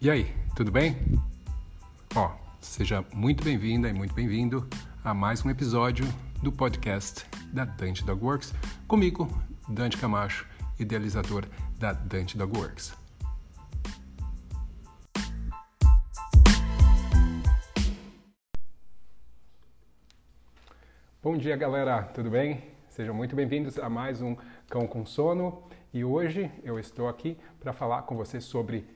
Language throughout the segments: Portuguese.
E aí, tudo bem? Ó, seja muito bem-vinda e muito bem-vindo a mais um episódio do podcast da Dante Dog Works, comigo, Dante Camacho, idealizador da Dante Dog Works. Bom dia, galera, tudo bem? Sejam muito bem-vindos a mais um Cão com Sono e hoje eu estou aqui para falar com você sobre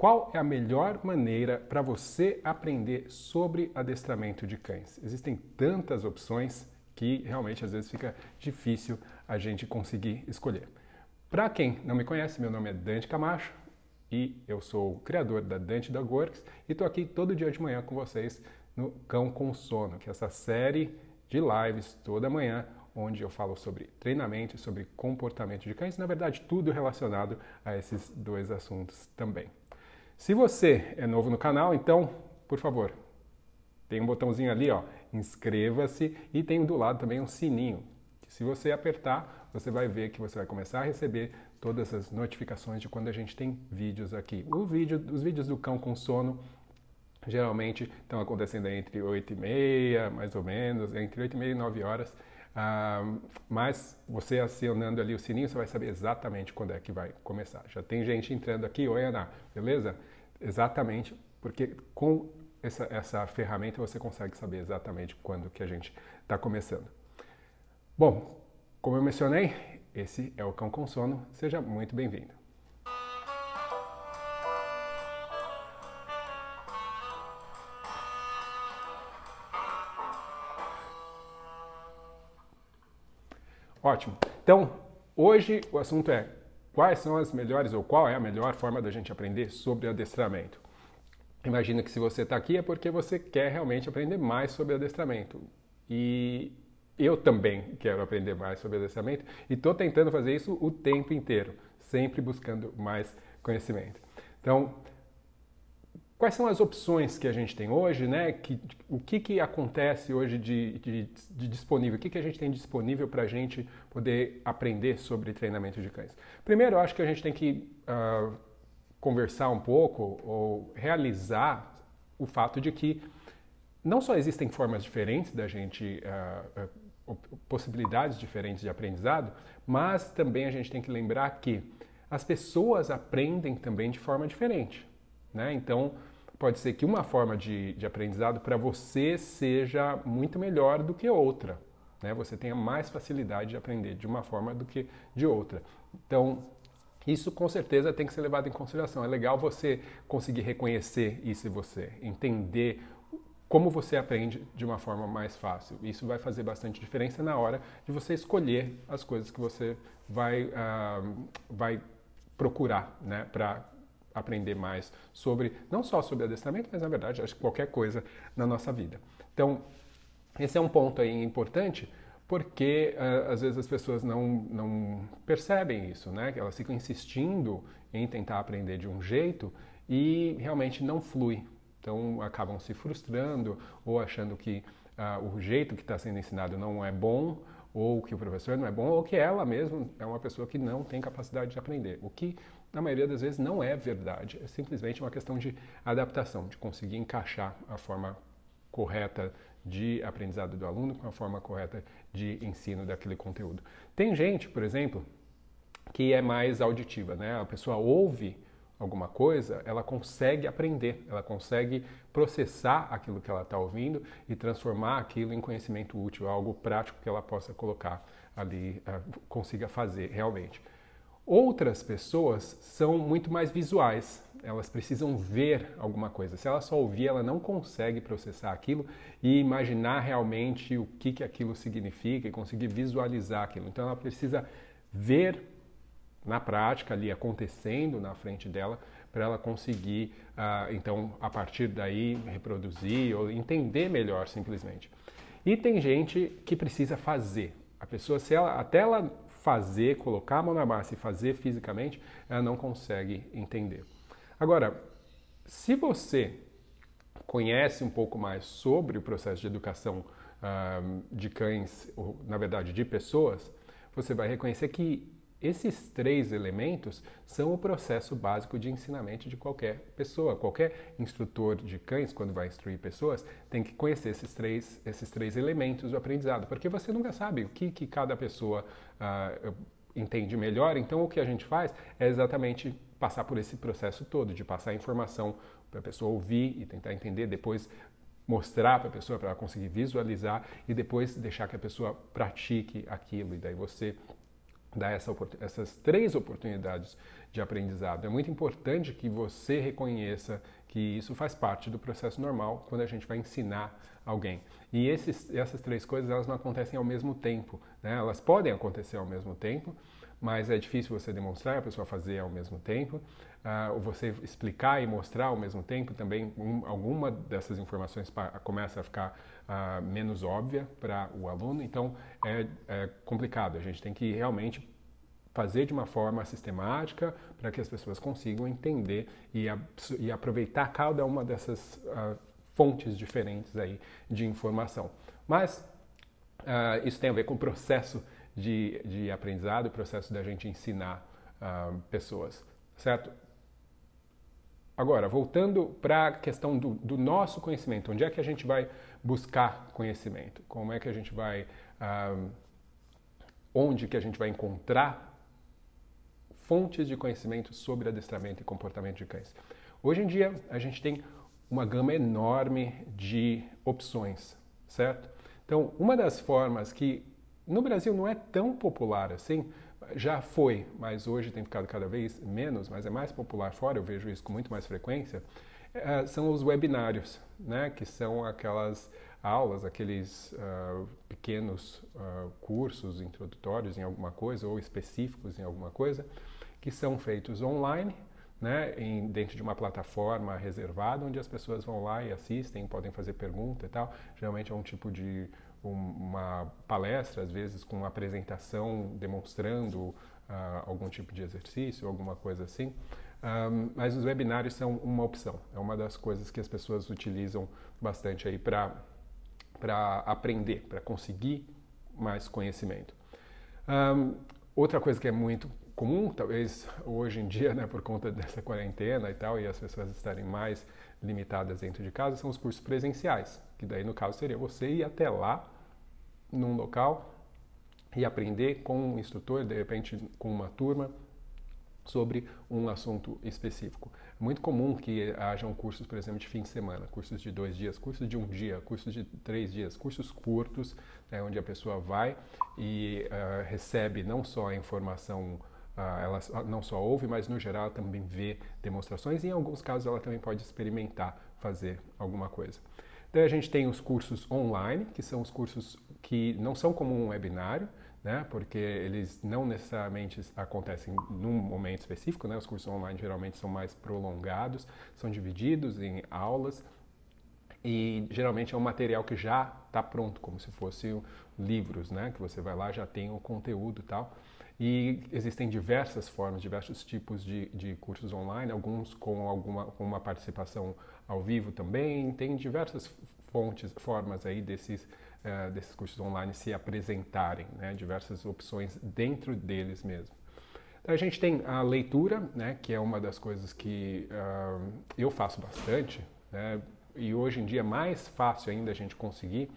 qual é a melhor maneira para você aprender sobre adestramento de cães. Existem tantas opções que realmente às vezes fica difícil a gente conseguir escolher. Para quem não me conhece, meu nome é Dante Camacho e eu sou o criador da Dante Dog Works e estou aqui todo dia de manhã com vocês no Cão com Sono, que é essa série de lives toda manhã, onde eu falo sobre treinamento e sobre comportamento de cães, na verdade, tudo relacionado a esses dois assuntos também. Se você é novo no canal, então, por favor, tem um botãozinho ali, ó, inscreva-se e tem do lado também um sininho. Se você apertar, você vai ver que você vai começar a receber todas as notificações de quando a gente tem vídeos aqui. O vídeo, os vídeos do cão com sono geralmente estão acontecendo entre 8 e meia, mais ou menos, entre 8 e meia e 9 horas. Ah, mas você acionando ali o sininho, você vai saber exatamente quando é que vai começar. Já tem gente entrando aqui, oi Ana, beleza? Exatamente, porque com essa, essa ferramenta você consegue saber exatamente quando que a gente está começando. Bom, como eu mencionei, esse é o Cão com Sono. Seja muito bem-vindo. Ótimo. Então, hoje o assunto é quais são as melhores ou qual é a melhor forma da gente aprender sobre adestramento. Imagina que se você está aqui é porque você quer realmente aprender mais sobre adestramento. E eu também quero aprender mais sobre adestramento e estou tentando fazer isso o tempo inteiro, sempre buscando mais conhecimento. Então, Quais são as opções que a gente tem hoje, né? Que, o que, que acontece hoje de, de, de disponível? O que, que a gente tem disponível para a gente poder aprender sobre treinamento de cães? Primeiro, eu acho que a gente tem que uh, conversar um pouco ou realizar o fato de que não só existem formas diferentes da gente, uh, uh, possibilidades diferentes de aprendizado, mas também a gente tem que lembrar que as pessoas aprendem também de forma diferente. Né? Então, pode ser que uma forma de, de aprendizado para você seja muito melhor do que outra. Né? Você tenha mais facilidade de aprender de uma forma do que de outra. Então, isso com certeza tem que ser levado em consideração. É legal você conseguir reconhecer isso em você, entender como você aprende de uma forma mais fácil. Isso vai fazer bastante diferença na hora de você escolher as coisas que você vai, uh, vai procurar né, para aprender mais sobre, não só sobre adestramento, mas na verdade, acho que qualquer coisa na nossa vida. Então, esse é um ponto aí importante, porque uh, às vezes as pessoas não, não percebem isso, né? Elas ficam insistindo em tentar aprender de um jeito e realmente não flui. Então acabam se frustrando ou achando que uh, o jeito que está sendo ensinado não é bom ou que o professor não é bom, ou que ela mesma é uma pessoa que não tem capacidade de aprender. O que, na maioria das vezes, não é verdade. É simplesmente uma questão de adaptação, de conseguir encaixar a forma correta de aprendizado do aluno com a forma correta de ensino daquele conteúdo. Tem gente, por exemplo, que é mais auditiva, né? A pessoa ouve alguma coisa, ela consegue aprender, ela consegue processar aquilo que ela está ouvindo e transformar aquilo em conhecimento útil, algo prático que ela possa colocar ali, uh, consiga fazer realmente. Outras pessoas são muito mais visuais, elas precisam ver alguma coisa. Se ela só ouvir, ela não consegue processar aquilo e imaginar realmente o que, que aquilo significa e conseguir visualizar aquilo. Então ela precisa ver na prática ali acontecendo na frente dela para ela conseguir uh, então a partir daí reproduzir ou entender melhor simplesmente e tem gente que precisa fazer a pessoa se ela até ela fazer colocar a mão na massa e fazer fisicamente ela não consegue entender. Agora se você conhece um pouco mais sobre o processo de educação uh, de cães ou na verdade de pessoas você vai reconhecer que Esses três elementos são o processo básico de ensinamento de qualquer pessoa. Qualquer instrutor de cães, quando vai instruir pessoas, tem que conhecer esses três, esses três elementos do aprendizado, porque você nunca sabe o que, que cada pessoa uh, entende melhor. Então, o que a gente faz é exatamente passar por esse processo todo, de passar a informação para a pessoa ouvir e tentar entender, depois mostrar para a pessoa para ela conseguir visualizar e depois deixar que a pessoa pratique aquilo. E daí você dá essa, essas três oportunidades de aprendizado. É muito importante que você reconheça que isso faz parte do processo normal quando a gente vai ensinar alguém. E esses, essas três coisas elas não acontecem ao mesmo tempo. Né? Elas podem acontecer ao mesmo tempo, mas é difícil você demonstrar a pessoa fazer ao mesmo tempo, uh, ou você explicar e mostrar ao mesmo tempo também um, alguma dessas informações começa a ficar uh, menos óbvia para o aluno, então é, é complicado. A gente tem que realmente fazer de uma forma sistemática para que as pessoas consigam entender e, e aproveitar cada uma dessas uh, fontes diferentes aí de informação. Mas isso tem a ver com o processo de, de aprendizado, o processo da gente ensinar pessoas, certo? Agora, voltando para a questão do, do, nosso conhecimento, onde é que a gente vai buscar conhecimento? Como é que a gente vai, uh, onde que a gente vai encontrar fontes de conhecimento sobre adestramento e comportamento de cães? Hoje em dia, a gente tem uma gama enorme de opções, certo? Então, uma das formas que no Brasil não é tão popular assim, já foi, mas hoje tem ficado cada vez menos, mas é mais popular fora, eu vejo isso com muito mais frequência, é, são os webinários, né, que são aquelas aulas, aqueles uh, pequenos uh, cursos introdutórios em alguma coisa ou específicos em alguma coisa, que são feitos online, né, em, dentro de uma plataforma reservada, onde as pessoas vão lá e assistem, podem fazer pergunta e tal. Geralmente é um tipo de uma palestra, às vezes com uma apresentação demonstrando uh, algum tipo de exercício, alguma coisa assim. Um, mas os webinários são uma opção, é uma das coisas que as pessoas utilizam bastante aí para aprender, para conseguir mais conhecimento. Um, outra coisa que é muito comum, talvez hoje em dia, né, por conta dessa quarentena e tal, e as pessoas estarem mais limitadas dentro de casa, são os cursos presenciais, que daí no caso seria você ir até lá, num local, e aprender com um instrutor, de repente com uma turma, sobre um assunto específico. É muito comum que hajam cursos, por exemplo, de fim de semana, cursos de dois dias, cursos de um dia, cursos de três dias, cursos curtos, né, onde a pessoa vai e uh, recebe não só a informação ela não só ouve, mas no geral também vê demonstrações e em alguns casos ela também pode experimentar fazer alguma coisa. Daí a gente tem os cursos online, que são os cursos que não são como um webinário, né, porque eles não necessariamente acontecem num momento específico, né, os cursos online geralmente são mais prolongados, são divididos em aulas e geralmente é um material que já está pronto, como se fossem livros, né, que você vai lá já tem o conteúdo e tal. E existem diversas formas, diversos tipos de, de cursos online, alguns com alguma com uma participação ao vivo também. Tem diversas fontes, formas aí desses, uh, desses cursos online se apresentarem, né? diversas opções dentro deles mesmo. A gente tem a leitura, né? que é uma das coisas que uh, eu faço bastante, né? e hoje em dia é mais fácil ainda a gente conseguir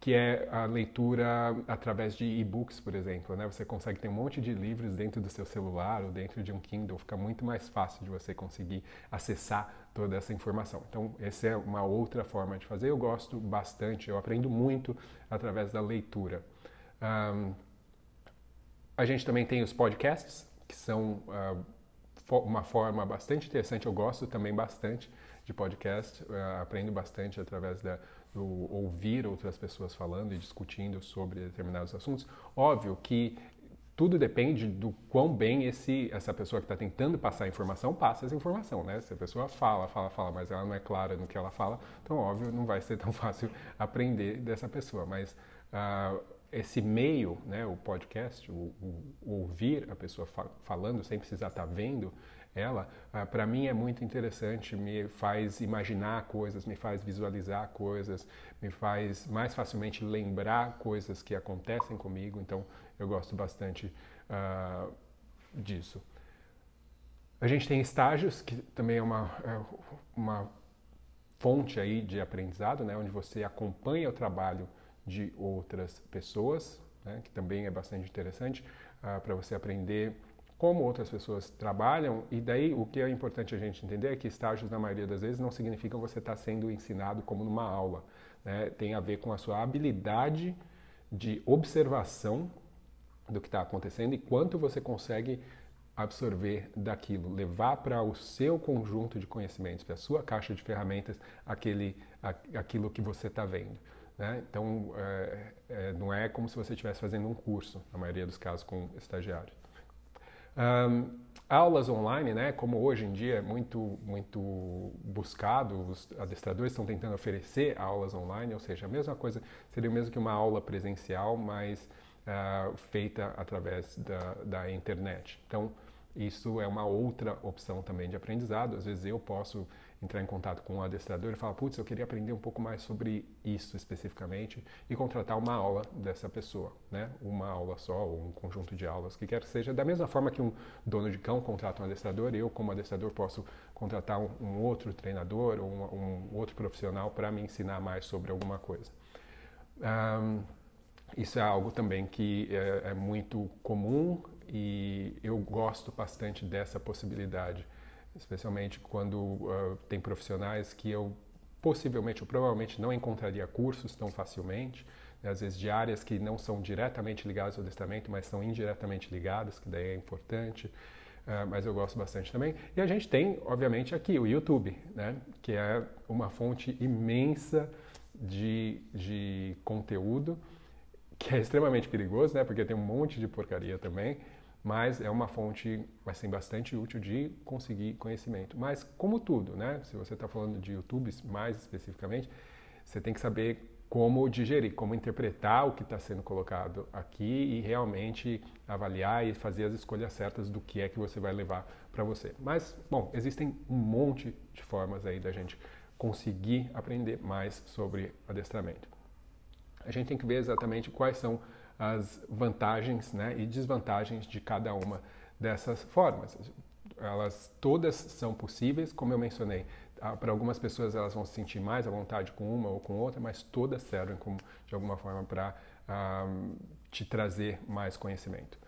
que é a leitura através de e-books, por exemplo. Né? Você consegue ter um monte de livros dentro do seu celular ou dentro de um Kindle, fica muito mais fácil de você conseguir acessar toda essa informação. Então, essa é uma outra forma de fazer. Eu gosto bastante, eu aprendo muito através da leitura. Um, a gente também tem os podcasts, que são uh, uma forma bastante interessante. Eu gosto também bastante de podcast, uh, aprendo bastante através da ouvir outras pessoas falando e discutindo sobre determinados assuntos. Óbvio que tudo depende do quão bem esse, essa pessoa que está tentando passar a informação passa essa informação, né? Se a pessoa fala, fala, fala, mas ela não é clara no que ela fala, então, óbvio, não vai ser tão fácil aprender dessa pessoa. Mas uh, esse meio, né, o podcast, o, o, o ouvir a pessoa fa falando sem precisar estar tá vendo, ela, ah, para mim é muito interessante, me faz imaginar coisas, me faz visualizar coisas, me faz mais facilmente lembrar coisas que acontecem comigo, então eu gosto bastante uh, disso. A gente tem estágios, que também é uma, é uma fonte aí de aprendizado, né, onde você acompanha o trabalho de outras pessoas, né, que também é bastante interessante uh, para você aprender como outras pessoas trabalham, e daí o que é importante a gente entender é que estágios, na maioria das vezes, não significam você estar sendo ensinado como numa aula. Né? Tem a ver com a sua habilidade de observação do que está acontecendo e quanto você consegue absorver daquilo, levar para o seu conjunto de conhecimentos, para a sua caixa de ferramentas, aquele, aquilo que você está vendo. Né? Então, é, é, não é como se você estivesse fazendo um curso, na maioria dos casos, com estagiários. Um, aulas online, né, como hoje em dia é muito, muito buscado, os adestradores estão tentando oferecer aulas online, ou seja, a mesma coisa, seria o mesmo que uma aula presencial, mas uh, feita através da, da internet. Então, isso é uma outra opção também de aprendizado. Às vezes eu posso entrar em contato com um adestrador e falar, putz, eu queria aprender um pouco mais sobre isso especificamente e contratar uma aula dessa pessoa, né? Uma aula só ou um conjunto de aulas, que quer que seja. Da mesma forma que um dono de cão contrata um adestrador, eu como adestrador posso contratar um, um outro treinador ou um, um outro profissional para me ensinar mais sobre alguma coisa. Um, isso é algo também que é, é muito comum e eu gosto bastante dessa possibilidade especialmente quando uh, tem profissionais que eu possivelmente ou provavelmente não encontraria cursos tão facilmente, né? às vezes de áreas que não são diretamente ligadas ao adestramento, mas são indiretamente ligadas, que daí é importante. Uh, mas eu gosto bastante também. E a gente tem, obviamente, aqui o YouTube, né? que é uma fonte imensa de, de conteúdo, que é extremamente perigoso, né? porque tem um monte de porcaria também, mas é uma fonte assim, bastante útil de conseguir conhecimento. Mas, como tudo, né? se você está falando de YouTube mais especificamente, você tem que saber como digerir, como interpretar o que está sendo colocado aqui e realmente avaliar e fazer as escolhas certas do que é que você vai levar para você. Mas, bom, existem um monte de formas aí da gente conseguir aprender mais sobre adestramento. A gente tem que ver exatamente quais são as vantagens né, e desvantagens de cada uma dessas formas. Elas todas são possíveis, como eu mencionei. Ah, para algumas pessoas elas vão se sentir mais à vontade com uma ou com outra, mas todas servem como, de alguma forma para ah, te trazer mais conhecimento.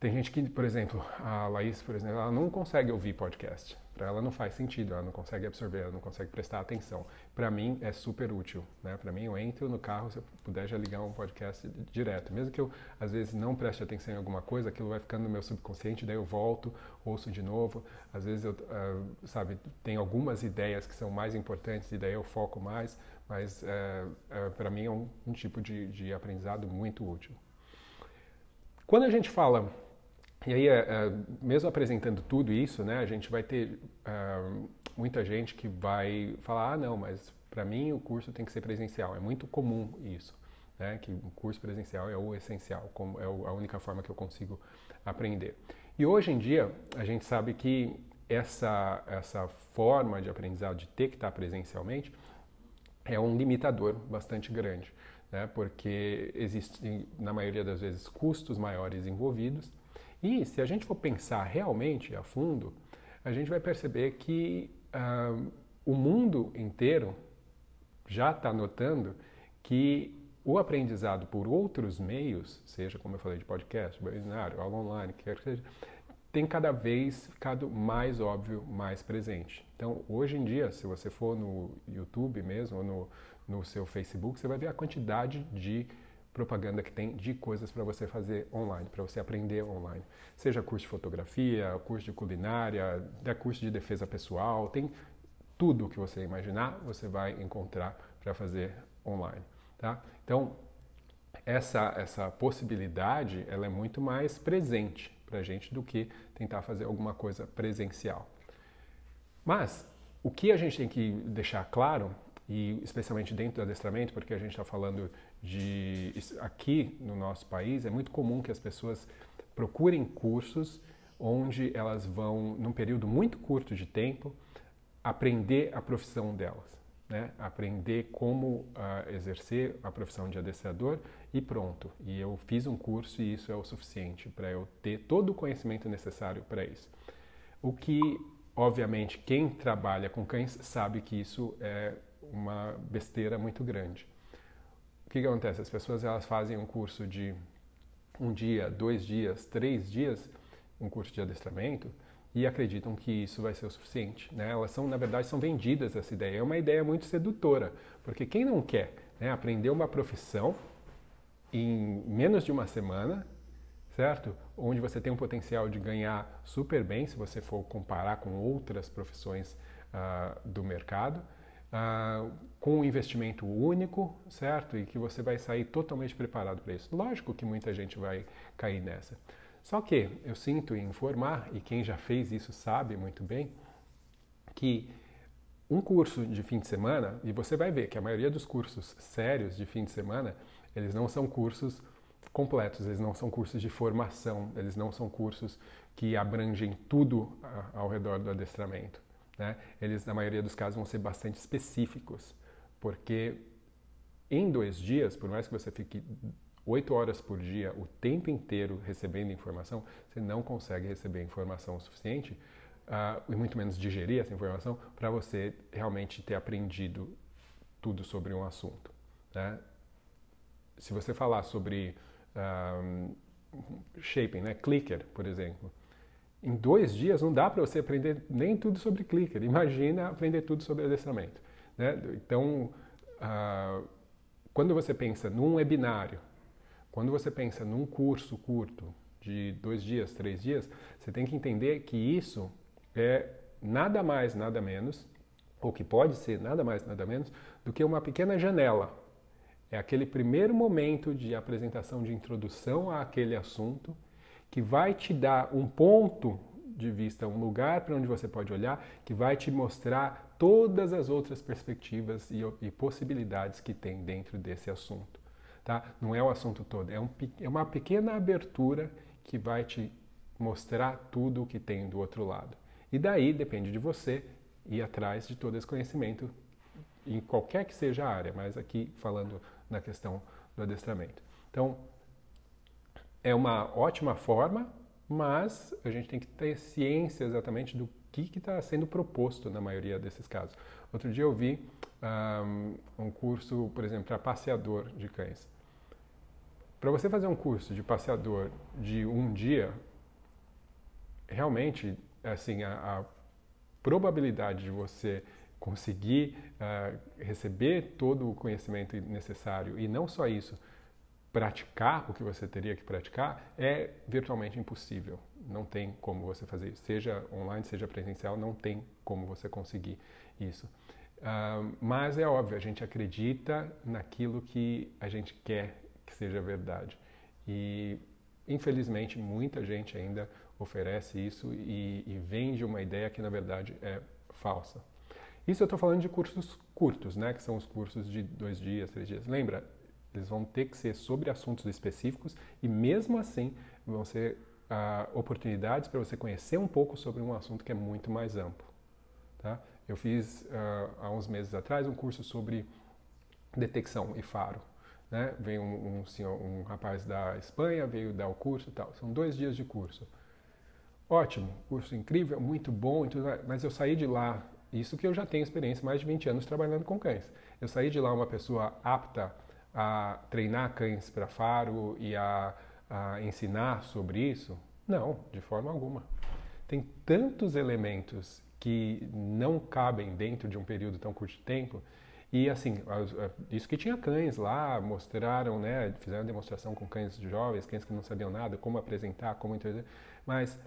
Tem gente que, por exemplo, a Laís, por exemplo, ela não consegue ouvir podcast. Para ela não faz sentido, ela não consegue absorver, ela não consegue prestar atenção. Para mim é super útil, né? Para mim eu entro no carro, se eu puder já ligar um podcast direto, mesmo que eu às vezes não preste atenção em alguma coisa, aquilo vai ficando no meu subconsciente, daí eu volto, ouço de novo. Às vezes eu, uh, sabe, tem algumas ideias que são mais importantes e daí eu foco mais, mas uh, uh, para mim é um, um tipo de, de aprendizado muito útil. Quando a gente fala e aí, é, é, mesmo apresentando tudo isso, né, a gente vai ter é, muita gente que vai falar, ah, não, mas para mim o curso tem que ser presencial. É muito comum isso, né, que o curso presencial é o essencial, é a única forma que eu consigo aprender. E hoje em dia, a gente sabe que essa, essa forma de aprendizado, de ter que estar presencialmente, é um limitador bastante grande, né, porque existem, na maioria das vezes, custos maiores envolvidos, e se a gente for pensar realmente a fundo, a gente vai perceber que uh, o mundo inteiro já está notando que o aprendizado por outros meios, seja como eu falei de podcast, webinário, aula online, quer que seja, tem cada vez ficado mais óbvio, mais presente. Então, hoje em dia, se você for no YouTube mesmo, ou no, no seu Facebook, você vai ver a quantidade de propaganda que tem de coisas para você fazer online, para você aprender online. Seja curso de fotografia, curso de culinária, curso de defesa pessoal, tem tudo o que você imaginar, você vai encontrar para fazer online, tá? Então, essa, essa possibilidade, ela é muito mais presente para a gente do que tentar fazer alguma coisa presencial. Mas, o que a gente tem que deixar claro, e especialmente dentro do adestramento, porque a gente está falando de aqui no nosso país é muito comum que as pessoas procurem cursos onde elas vão, num período muito curto de tempo, aprender a profissão delas. Né? Aprender como uh, exercer a profissão de adestrador e pronto. E eu fiz um curso e isso é o suficiente para eu ter todo o conhecimento necessário para isso. O que, obviamente, quem trabalha com cães sabe que isso é uma besteira muito grande. O que, que acontece? As pessoas elas fazem um curso de um dia, dois dias, três dias, um curso de adestramento e acreditam que isso vai ser o suficiente. Né? Elas são, na verdade, são vendidas essa ideia. É uma ideia muito sedutora, porque quem não quer né, aprender uma profissão em menos de uma semana, certo? Onde você tem um potencial de ganhar super bem, se você for comparar com outras profissões uh, do mercado, uh, com um investimento único, certo? E que você vai sair totalmente preparado para isso. Lógico que muita gente vai cair nessa. Só que eu sinto em informar, e quem já fez isso sabe muito bem, que um curso de fim de semana, e você vai ver que a maioria dos cursos sérios de fim de semana, eles não são cursos completos, eles não são cursos de formação, eles não são cursos que abrangem tudo ao redor do adestramento. Né? Eles, na maioria dos casos, vão ser bastante específicos, porque em dois dias, por mais que você fique oito horas por dia, o tempo inteiro recebendo informação, você não consegue receber informação o suficiente uh, e muito menos digerir essa informação para você realmente ter aprendido tudo sobre um assunto. Né? Se você falar sobre um, shaping, né, clicker, por exemplo, em dois dias não dá para você aprender nem tudo sobre clicker. Imagina aprender tudo sobre adestramento. Né? Então, uh, quando você pensa num webinário, quando você pensa num curso curto de dois dias, três dias, você tem que entender que isso é nada mais, nada menos, ou que pode ser nada mais, nada menos, do que uma pequena janela. É aquele primeiro momento de apresentação, de introdução àquele assunto, que vai te dar um ponto de vista, um lugar para onde você pode olhar, que vai te mostrar todas as outras perspectivas e, e possibilidades que tem dentro desse assunto. Tá? Não é o assunto todo, é, um, é uma pequena abertura que vai te mostrar tudo o que tem do outro lado. E daí depende de você ir atrás de todo esse conhecimento em qualquer que seja a área, mas aqui falando na questão do adestramento. Então, é uma ótima forma, mas a gente tem que ter ciência exatamente do que está sendo proposto na maioria desses casos. Outro dia eu vi um, um curso, por exemplo, para passeador de cães. Para você fazer um curso de passeador de um dia, realmente, assim, a, a probabilidade de você conseguir uh, receber todo o conhecimento necessário e não só isso, praticar o que você teria que praticar é virtualmente impossível. Não tem como você fazer. Seja online, seja presencial, não tem como você conseguir isso. Uh, mas é óbvio, a gente acredita naquilo que a gente quer que seja verdade. E, infelizmente, muita gente ainda oferece isso e, e vende uma ideia que, na verdade, é falsa. Isso eu estou falando de cursos curtos, né, que são os cursos de dois dias, três dias. Lembra, eles vão ter que ser sobre assuntos específicos e, mesmo assim, vão ser uh, oportunidades para você conhecer um pouco sobre um assunto que é muito mais amplo. Tá? Eu fiz, uh, há uns meses atrás, um curso sobre detecção e faro. Né? Veio um, um, senhor, um rapaz da Espanha, veio dar o curso e tal. São dois dias de curso. Ótimo, curso incrível, muito bom, mas eu saí de lá, isso que eu já tenho experiência, mais de 20 anos trabalhando com cães. Eu saí de lá uma pessoa apta a treinar cães para faro e a, a ensinar sobre isso? Não, de forma alguma. Tem tantos elementos que não cabem dentro de um período tão curto de tempo e assim, isso que tinha cães lá, mostraram, né, fizeram demonstração com cães jovens, cães que não sabiam nada, como apresentar, como introduzir, mas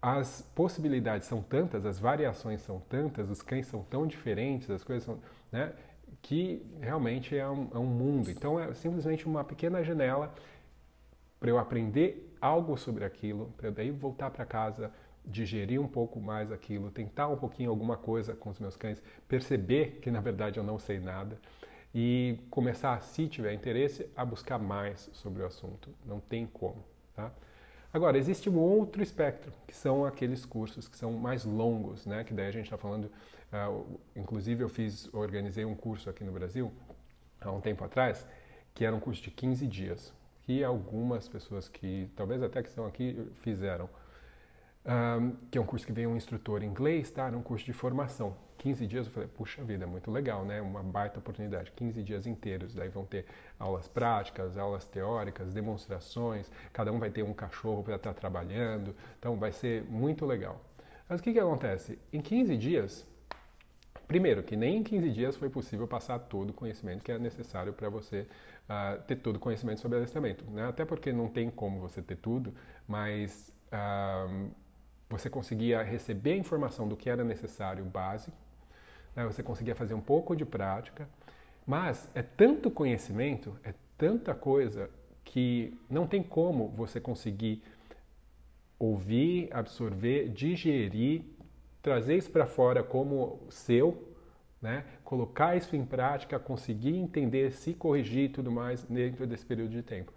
as possibilidades são tantas, as variações são tantas, os cães são tão diferentes, as coisas são, né, que realmente é um, é um mundo. Então é simplesmente uma pequena janela para eu aprender algo sobre aquilo, para daí voltar para casa, digerir um pouco mais aquilo, tentar um pouquinho alguma coisa com os meus cães, perceber que na verdade eu não sei nada e começar, se tiver interesse, a buscar mais sobre o assunto. Não tem como. Tá? Agora, existe um outro espectro, que são aqueles cursos que são mais longos, né? Que daí a gente está falando, uh, inclusive eu fiz, organizei um curso aqui no Brasil, há um tempo atrás, que era um curso de 15 dias, que algumas pessoas que, talvez até que estão aqui, fizeram. Um, que é um curso que vem um instrutor inglês, tá? Era um curso de formação. 15 dias eu falei, puxa vida, muito legal, né? Uma baita oportunidade. 15 dias inteiros, daí vão ter aulas práticas, aulas teóricas, demonstrações, cada um vai ter um cachorro para estar trabalhando, então vai ser muito legal. Mas o que, que acontece? Em 15 dias, primeiro, que nem em 15 dias foi possível passar todo o conhecimento que é necessário para você uh, ter todo o conhecimento sobre adestramento, né? Até porque não tem como você ter tudo, mas... Uh, você conseguia receber a informação do que era necessário básico, né? você conseguia fazer um pouco de prática, mas é tanto conhecimento, é tanta coisa que não tem como você conseguir ouvir, absorver, digerir, trazer isso para fora como seu, né? colocar isso em prática, conseguir entender, se corrigir e tudo mais dentro desse período de tempo.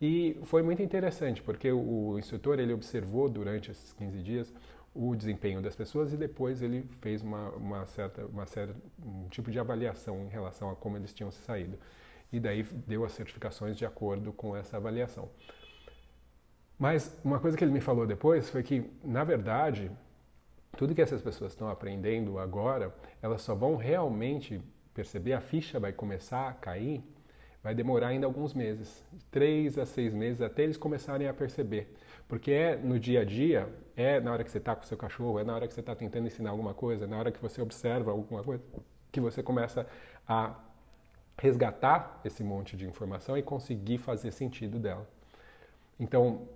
E foi muito interessante, porque o, instrutor ele observou durante esses 15 dias o desempenho das pessoas e depois ele fez uma, uma certa, uma certa, um tipo de avaliação em relação a como eles tinham se saído. E daí deu as certificações de acordo com essa avaliação. Mas uma coisa que ele me falou depois foi que, na verdade, tudo que essas pessoas estão aprendendo agora, elas só vão realmente perceber, a ficha vai começar a cair, vai demorar ainda alguns meses, três a seis meses, até eles começarem a perceber. Porque é no dia a dia, é na hora que você está com o seu cachorro, é na hora que você está tentando ensinar alguma coisa, é na hora que você observa alguma coisa, que você começa a resgatar esse monte de informação e conseguir fazer sentido dela. Então,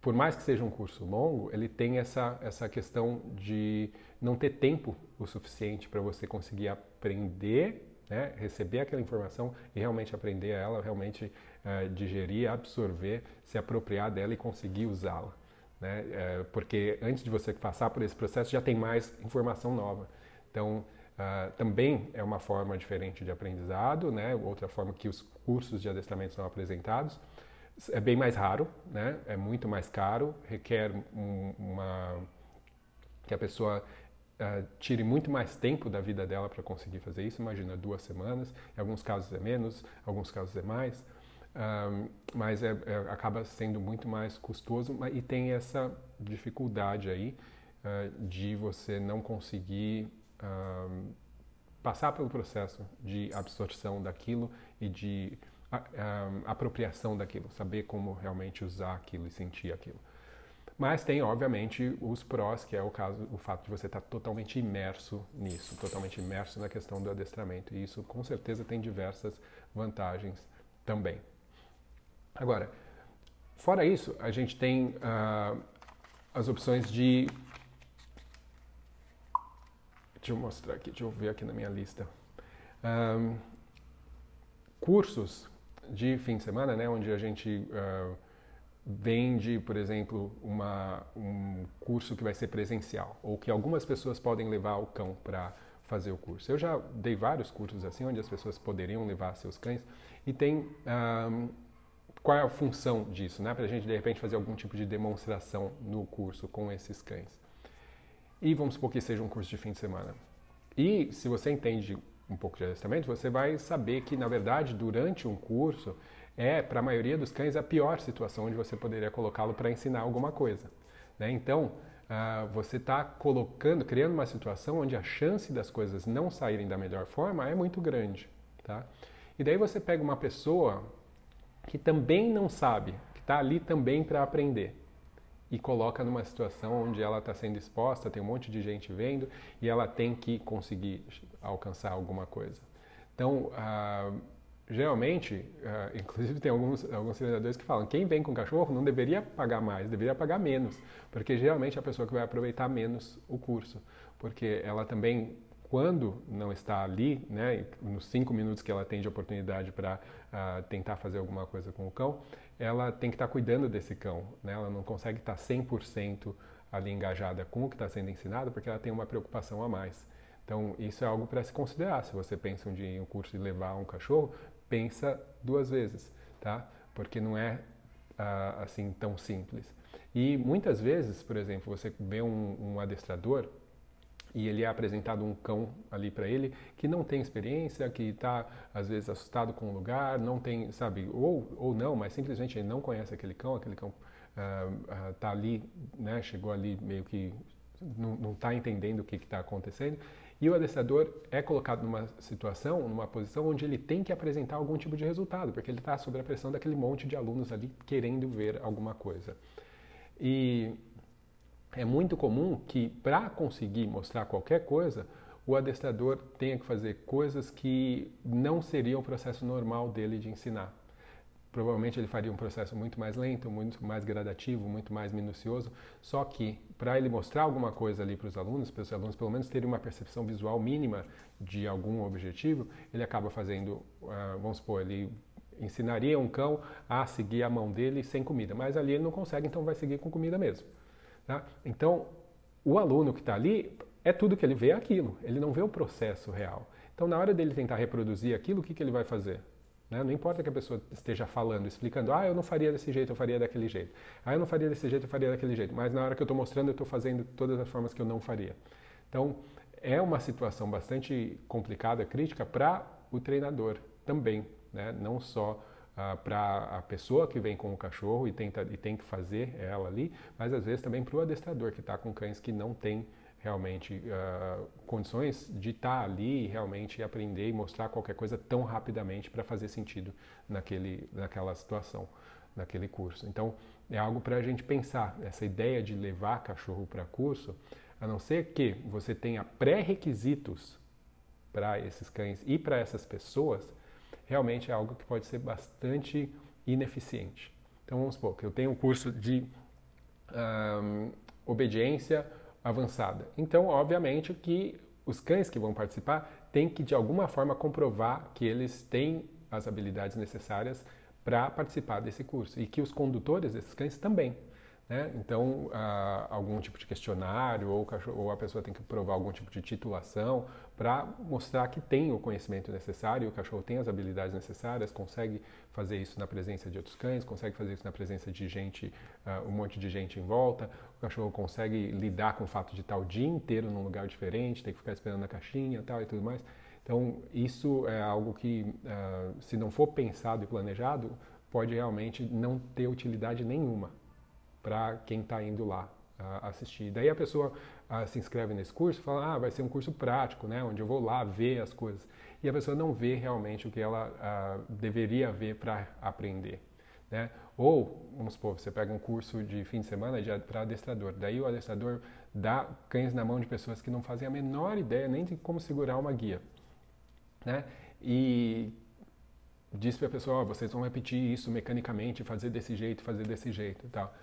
por mais que seja um curso longo, ele tem essa, essa questão de não ter tempo o suficiente para você conseguir aprender, né, receber aquela informação e realmente aprender ela, realmente uh, digerir, absorver, se apropriar dela e conseguir usá-la. Né? Uh, porque antes de você passar por esse processo já tem mais informação nova. Então, uh, também é uma forma diferente de aprendizado, né? outra forma que os cursos de adestramento são apresentados. É bem mais raro, né? é muito mais caro, requer um, uma que a pessoa uh, tire muito mais tempo da vida dela para conseguir fazer isso. Imagina, duas semanas, em alguns casos é menos, em alguns casos é mais um, mas é, é, acaba sendo muito mais custoso e tem essa dificuldade aí uh, de você não conseguir passar pelo processo de absorção daquilo e de um, apropriação daquilo, saber como realmente usar aquilo e sentir aquilo. Mas tem, obviamente, os prós, que é o caso, o fato de você estar totalmente imerso nisso, totalmente imerso na questão do adestramento. E isso, com certeza, tem diversas vantagens também. Agora, fora isso, a gente tem uh, as opções de. Deixa eu mostrar aqui, deixa eu ver aqui na minha lista. Um, cursos de fim de semana, né, onde a gente uh, vende, por exemplo, uma, um curso que vai ser presencial, ou que algumas pessoas podem levar o cão para fazer o curso. Eu já dei vários cursos assim, onde as pessoas poderiam levar seus cães, e tem um, qual é a função disso, né? Para a gente de repente fazer algum tipo de demonstração no curso com esses cães. E vamos supor que seja um curso de fim de semana. E se você entende um pouco de adestramento, você vai saber que na verdade durante um curso é para a maioria dos cães a pior situação onde você poderia colocá-lo para ensinar alguma coisa. Né? Então uh, você está colocando, criando uma situação onde a chance das coisas não saírem da melhor forma é muito grande, tá? E daí você pega uma pessoa que também não sabe, que está ali também para aprender. E coloca numa situação onde ela está sendo exposta, tem um monte de gente vendo e ela tem que conseguir alcançar alguma coisa. Então, ah, geralmente, ah, inclusive tem alguns, alguns treinadores que falam, quem vem com cachorro não deveria pagar mais, deveria pagar menos, porque geralmente é a pessoa que vai aproveitar menos o curso, porque ela também quando não está ali, né, nos cinco minutos que ela tem de oportunidade para uh, tentar fazer alguma coisa com o cão, ela tem que estar tá cuidando desse cão. Né? Ela não consegue estar tá 100% ali engajada com o que está sendo ensinado porque ela tem uma preocupação a mais. Então, isso é algo para se considerar. Se você pensa um dia em um curso de levar um cachorro, pensa duas vezes, tá? Porque não é uh, assim tão simples. E muitas vezes, por exemplo, você vê um, um adestrador e ele é apresentado um cão ali para ele que não tem experiência, que está às vezes assustado com o lugar, não tem, sabe, ou, ou não, mas simplesmente ele não conhece aquele cão, aquele cão está uh, uh, ali, né, chegou ali meio que não está entendendo o que está acontecendo. E o adestrador é colocado numa situação, numa posição onde ele tem que apresentar algum tipo de resultado, porque ele está sob a pressão daquele monte de alunos ali querendo ver alguma coisa. E é muito comum que, para conseguir mostrar qualquer coisa, o adestrador tenha que fazer coisas que não seriam o processo normal dele de ensinar. Provavelmente ele faria um processo muito mais lento, muito mais gradativo, muito mais minucioso, só que para ele mostrar alguma coisa ali para os alunos, para os alunos pelo menos terem uma percepção visual mínima de algum objetivo, ele acaba fazendo, uh, vamos supor, ele ensinaria um cão a seguir a mão dele sem comida, mas ali ele não consegue, então vai seguir com comida mesmo. Tá? Então, o aluno que está ali, é tudo que ele vê é aquilo, ele não vê o processo real. Então, na hora dele tentar reproduzir aquilo, o que, que ele vai fazer? Né? Não importa que a pessoa esteja falando, explicando, ah, eu não faria desse jeito, eu faria daquele jeito. Ah, eu não faria desse jeito, eu faria daquele jeito. Mas na hora que eu estou mostrando, eu estou fazendo todas as formas que eu não faria. Então, é uma situação bastante complicada, crítica para o treinador também, né? não só ah, para a pessoa que vem com o cachorro e, tenta, e tem que fazer ela ali, mas às vezes também para o adestrador que está com cães que não tem realmente uh, condições de estar tá ali e realmente aprender e mostrar qualquer coisa tão rapidamente para fazer sentido naquele, naquela situação, naquele curso. Então, é algo para a gente pensar. Essa ideia de levar cachorro para curso, a não ser que você tenha pré-requisitos para esses cães e para essas pessoas, realmente é algo que pode ser bastante ineficiente. Então, vamos supor que eu tenho um curso de um, obediência avançada. Então, obviamente que os cães que vão participar têm que de alguma forma comprovar que eles têm as habilidades necessárias para participar desse curso e que os condutores desses cães também. Né? Então, ah, algum tipo de questionário ou, ou, a pessoa tem que provar algum tipo de titulação para mostrar que tem o conhecimento necessário, o cachorro tem as habilidades necessárias, consegue fazer isso na presença de outros cães, consegue fazer isso na presença de gente, ah, um monte de gente em volta, o cachorro consegue lidar com o fato de estar o dia inteiro num lugar diferente, tem que ficar esperando na caixinha tal, e tudo mais. Então, isso é algo que, ah, se não for pensado e planejado, pode realmente não ter utilidade nenhuma para quem está indo lá uh, assistir. Daí a pessoa uh, se inscreve nesse curso e fala, ah, vai ser um curso prático, né, onde eu vou lá ver as coisas. E a pessoa não vê realmente o que ela uh, deveria ver para aprender. Né? Ou, vamos supor, você pega um curso de fim de semana para adestrador. Daí o adestrador dá cães na mão de pessoas que não fazem a menor ideia nem de como segurar uma guia. Né? E diz para a pessoa, oh, vocês vão repetir isso mecanicamente, fazer desse jeito, fazer desse jeito e tal.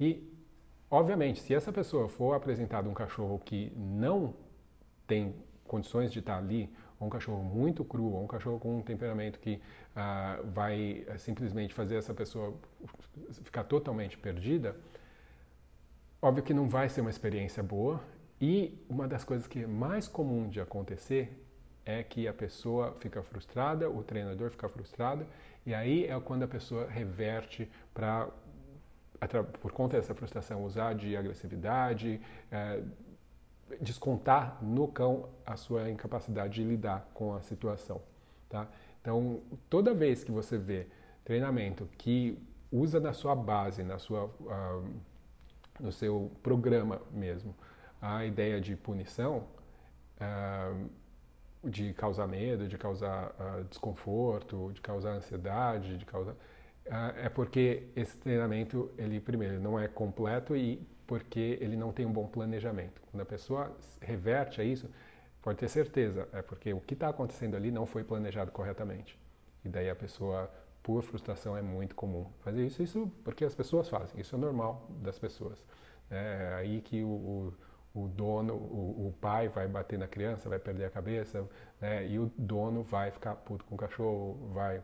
E, obviamente, se essa pessoa for apresentada um cachorro que não tem condições de estar ali, ou um cachorro muito cru, ou um cachorro com um temperamento que ah, vai eh, simplesmente fazer essa pessoa ficar totalmente perdida, óbvio que não vai ser uma experiência boa. E uma das coisas que é mais comum de acontecer é que a pessoa fica frustrada, o treinador fica frustrado, e aí é quando a pessoa reverte para por conta dessa frustração, usar de agressividade, é, descontar no cão a sua incapacidade de lidar com a situação. Tá? Então, toda vez que você vê treinamento que usa na sua base, na sua, uh, no seu programa mesmo, a ideia de punição, uh, de causar medo, de causar uh, desconforto, de causar ansiedade, de causar é porque esse treinamento, ele primeiro, não é completo e porque ele não tem um bom planejamento. Quando a pessoa reverte a isso, pode ter certeza, é porque o que está acontecendo ali não foi planejado corretamente. E daí a pessoa, por frustração, é muito comum fazer isso. Isso porque as pessoas fazem, isso é normal das pessoas. É aí que o, o, o dono, o, o, pai vai bater na criança, vai perder a cabeça, né? e o dono vai ficar puto com o cachorro, vai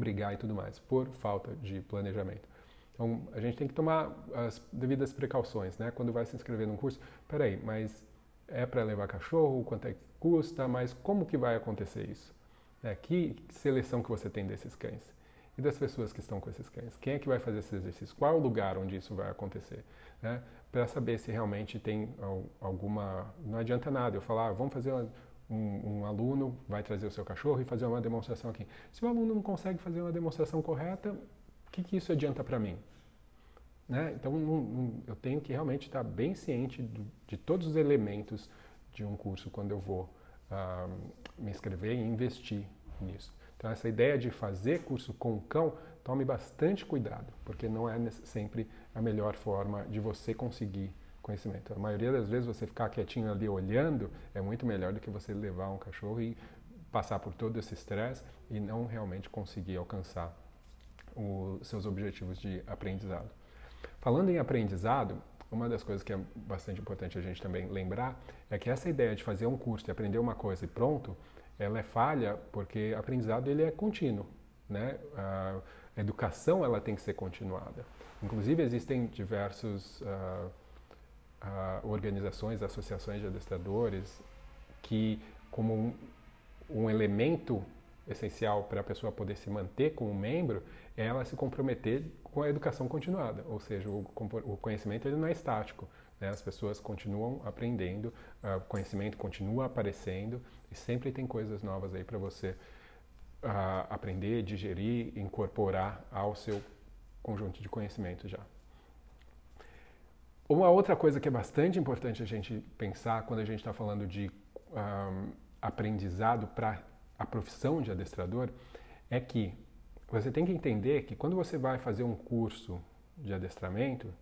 brigar e tudo mais, por falta de planejamento. Então, a gente tem que tomar as devidas precauções, né? Quando vai se inscrever num curso, peraí, mas é para levar cachorro? Quanto é que custa? Mas como que vai acontecer isso? É, que seleção que você tem desses cães? e das pessoas que estão com esses cães. Quem é que vai fazer esse exercício? Qual é o lugar onde isso vai acontecer? Né? Para saber se realmente tem alguma. Não adianta nada eu falar, ah, vamos fazer um, um, aluno, vai trazer o seu cachorro e fazer uma demonstração aqui. Se o aluno não consegue fazer uma demonstração correta, o que, que isso adianta para mim? Né? Então, eu tenho que realmente estar bem ciente do, de todos os elementos de um curso quando eu vou uh, me inscrever e investir nisso. Então, essa ideia de fazer curso com cão, tome bastante cuidado, porque não é sempre a melhor forma de você conseguir conhecimento. A maioria das vezes você ficar quietinho ali olhando é muito melhor do que você levar um cachorro e passar por todo esse estresse e não realmente conseguir alcançar os seus objetivos de aprendizado. Falando em aprendizado, uma das coisas que é bastante importante a gente também lembrar é que essa ideia de fazer um curso e aprender uma coisa e pronto, ela é falha porque aprendizado ele é contínuo, né? A educação ela tem que ser continuada. Inclusive existem diversos uh, uh, organizações, associações de adestradores que como um, um elemento essencial para a pessoa poder se manter como membro é ela se comprometer com a educação continuada, ou seja, o, o conhecimento ele não é estático, né? as pessoas continuam aprendendo, uh, o conhecimento continua aparecendo e sempre tem coisas novas aí para você uh, aprender, digerir, incorporar ao seu conjunto de conhecimento já. Uma outra coisa que é bastante importante a gente pensar quando a gente está falando de um, aprendizado para a profissão de adestrador é que você tem que entender que quando você vai fazer um curso de adestramento,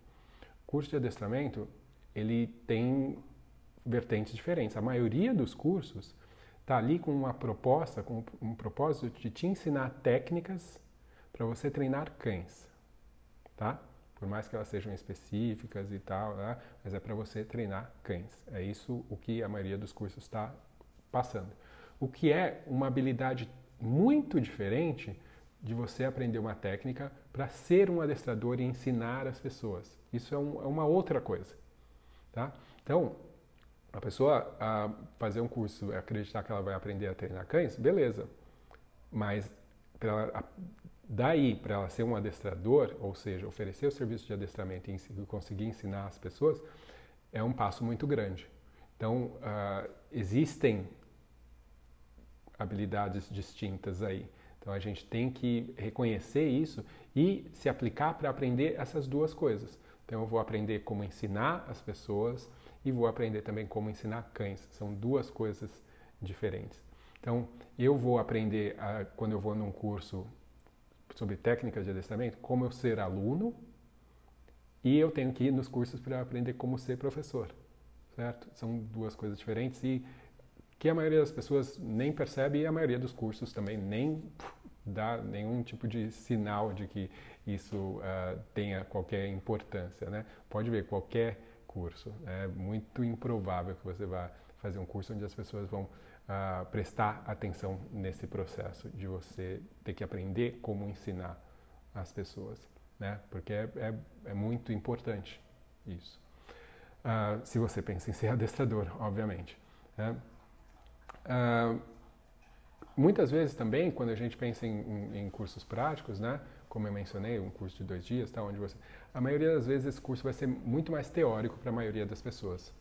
curso de adestramento ele tem vertentes diferentes. A maioria dos cursos está ali com uma proposta, com um propósito de te ensinar técnicas para você treinar cães, tá? Por mais que elas sejam específicas e tal, né? mas é para você treinar cães. É isso o que a maioria dos cursos está passando. O que é uma habilidade muito diferente de você aprender uma técnica para ser um adestrador e ensinar as pessoas. Isso é, um, é uma outra coisa. Tá? Então, a pessoa a fazer um curso, acreditar que ela vai aprender a treinar cães, beleza. Mas ela, daí para ela ser um adestrador, ou seja, oferecer o serviço de adestramento e conseguir ensinar as pessoas, é um passo muito grande. Então, uh, existem habilidades distintas aí. Então a gente tem que reconhecer isso e se aplicar para aprender essas duas coisas. Então eu vou aprender como ensinar as pessoas e vou aprender também como ensinar cães. São duas coisas diferentes. Então eu vou aprender a, quando eu vou num curso sobre técnicas de adestramento como eu ser aluno e eu tenho que ir nos cursos para aprender como ser professor, certo? São duas coisas diferentes e que a maioria das pessoas nem percebe e a maioria dos cursos também nem dá nenhum tipo de sinal de que isso uh, tenha qualquer importância, né? Pode ver qualquer curso, é muito improvável que você vá fazer um curso onde as pessoas vão uh, prestar atenção nesse processo de você ter que aprender como ensinar as pessoas, né? Porque é, é, é muito importante isso. Uh, se você pensa em ser adestrador, obviamente. Né? Uh, muitas vezes também, quando a gente pensa em, em, em, cursos práticos, né, como eu mencionei, um curso de dois dias, tá, onde você, a maioria das vezes esse curso vai ser muito mais teórico para a maioria das pessoas.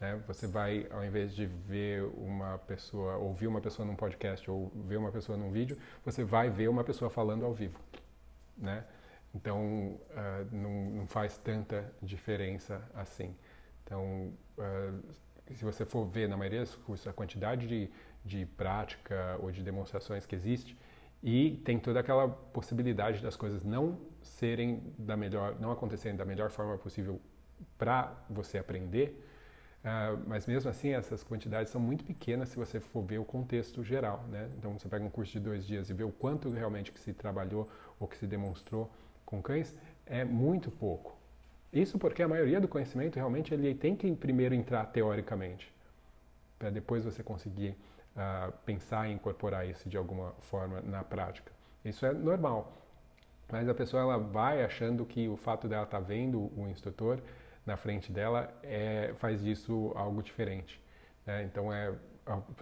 Né? Você vai, ao invés de ver uma pessoa, ouvir uma pessoa num podcast ou ver uma pessoa num vídeo, você vai ver uma pessoa falando ao vivo, né? Então, uh, não, não, faz tanta diferença assim. Então, uh, se você for ver na maioria dos cursos a quantidade de, de prática ou de demonstrações que existe e tem toda aquela possibilidade das coisas não serem da melhor, não acontecerem da melhor forma possível para você aprender, uh, mas mesmo assim essas quantidades são muito pequenas se você for ver o contexto geral, né? Então você pega um curso de dois dias e vê o quanto realmente que se trabalhou ou que se demonstrou com cães é muito pouco. Isso porque a maioria do conhecimento realmente ele tem que primeiro entrar teoricamente, para depois você conseguir uh, pensar e incorporar isso de alguma forma na prática. Isso é normal, mas a pessoa ela vai achando que o fato dela estar tá vendo o instrutor na frente dela é, faz disso algo diferente. Né? Então é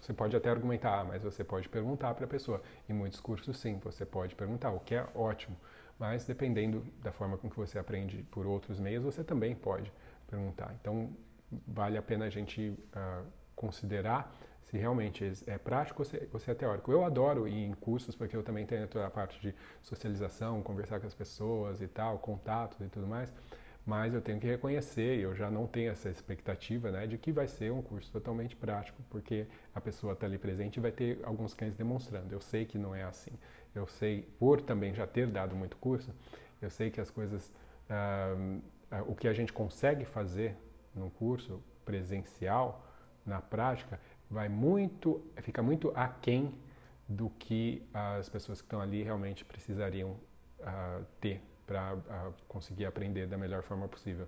você pode até argumentar, mas você pode perguntar para a pessoa. Em muitos cursos, sim, você pode perguntar, o que é ótimo. Mas dependendo da forma com que você aprende por outros meios, você também pode perguntar. Então, vale a pena a gente uh, considerar se realmente é prático ou se é teórico. Eu adoro ir em cursos porque eu também tenho toda a parte de socialização, conversar com as pessoas e tal, contatos e tudo mais mas eu tenho que reconhecer, eu já não tenho essa expectativa né, de que vai ser um curso totalmente prático, porque a pessoa está ali presente e vai ter alguns cães demonstrando. Eu sei que não é assim. Eu sei, por também já ter dado muito curso, eu sei que as coisas, ah, o que a gente consegue fazer no curso presencial, na prática, vai muito, fica muito aquém do que as pessoas que estão ali realmente precisariam uh, ter para conseguir aprender da melhor forma possível.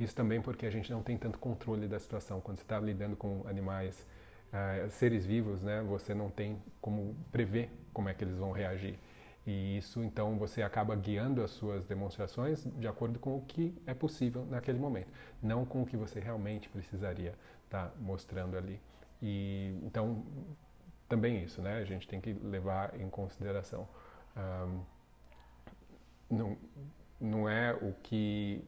Isso também porque a gente não tem tanto controle da situação. Quando você está lidando com animais, uh, seres vivos, né, você não tem como prever como é que eles vão reagir. E isso, então, você acaba guiando as suas demonstrações de acordo com o que é possível naquele momento, não com o que você realmente precisaria estar tá mostrando ali. E então, também isso, né? A gente tem que levar em consideração. Um, não, não é o que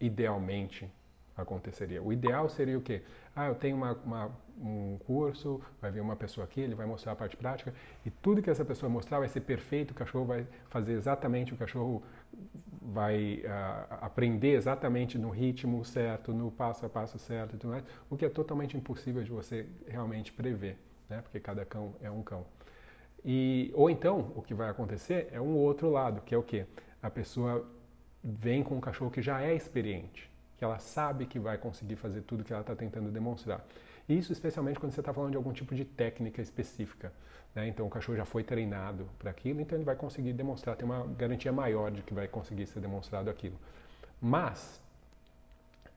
idealmente aconteceria. O ideal seria o quê? Ah, eu tenho uma, uma, um curso, vai vir uma pessoa aqui, ele vai mostrar a parte prática e tudo que essa pessoa mostrar vai ser perfeito, o cachorro vai fazer exatamente, o cachorro vai uh, aprender exatamente no ritmo certo, no passo a passo certo e tudo mais, o que é totalmente impossível de você realmente prever, né? porque cada cão é um cão. E, ou então, o que vai acontecer é um outro lado, que é o que? A pessoa vem com um cachorro que já é experiente, que ela sabe que vai conseguir fazer tudo que ela está tentando demonstrar. Isso especialmente quando você está falando de algum tipo de técnica específica. Né? Então o cachorro já foi treinado para aquilo, então ele vai conseguir demonstrar, tem uma garantia maior de que vai conseguir ser demonstrado aquilo. Mas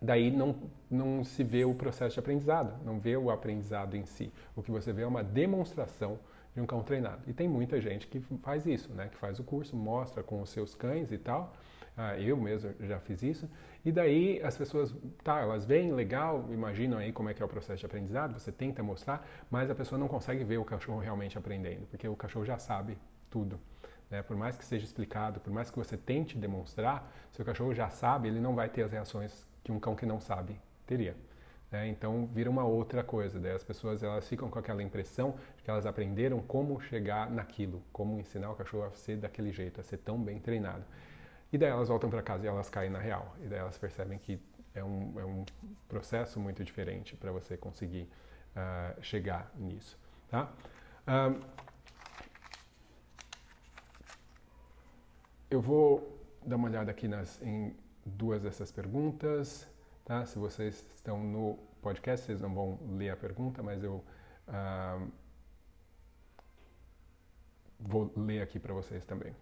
daí não, não se vê o processo de aprendizado, não vê o aprendizado em si. O que você vê é uma demonstração de um cão treinado. E tem muita gente que faz isso, né? Que faz o curso, mostra com os seus cães e tal. Ah, eu mesmo já fiz isso. E daí as pessoas, tá, elas veem legal, imaginam aí como é que é o processo de aprendizado, você tenta mostrar, mas a pessoa não consegue ver o cachorro realmente aprendendo, porque o cachorro já sabe tudo. Né? Por mais que seja explicado, por mais que você tente demonstrar, se o cachorro já sabe, ele não vai ter as reações que um cão que não sabe teria. Né? Então vira uma outra coisa. Daí as pessoas elas ficam com aquela impressão de que elas aprenderam como chegar naquilo, como ensinar o cachorro a ser daquele jeito, a ser tão bem treinado. E daí elas voltam para casa e elas caem na real. E daí elas percebem que é um, é um processo muito diferente para você conseguir uh, chegar nisso. Tá? Eu vou dar uma olhada aqui nas, em duas dessas perguntas. Tá? Se vocês estão no podcast, vocês não vão ler a pergunta, mas eu uh, vou ler aqui para vocês também.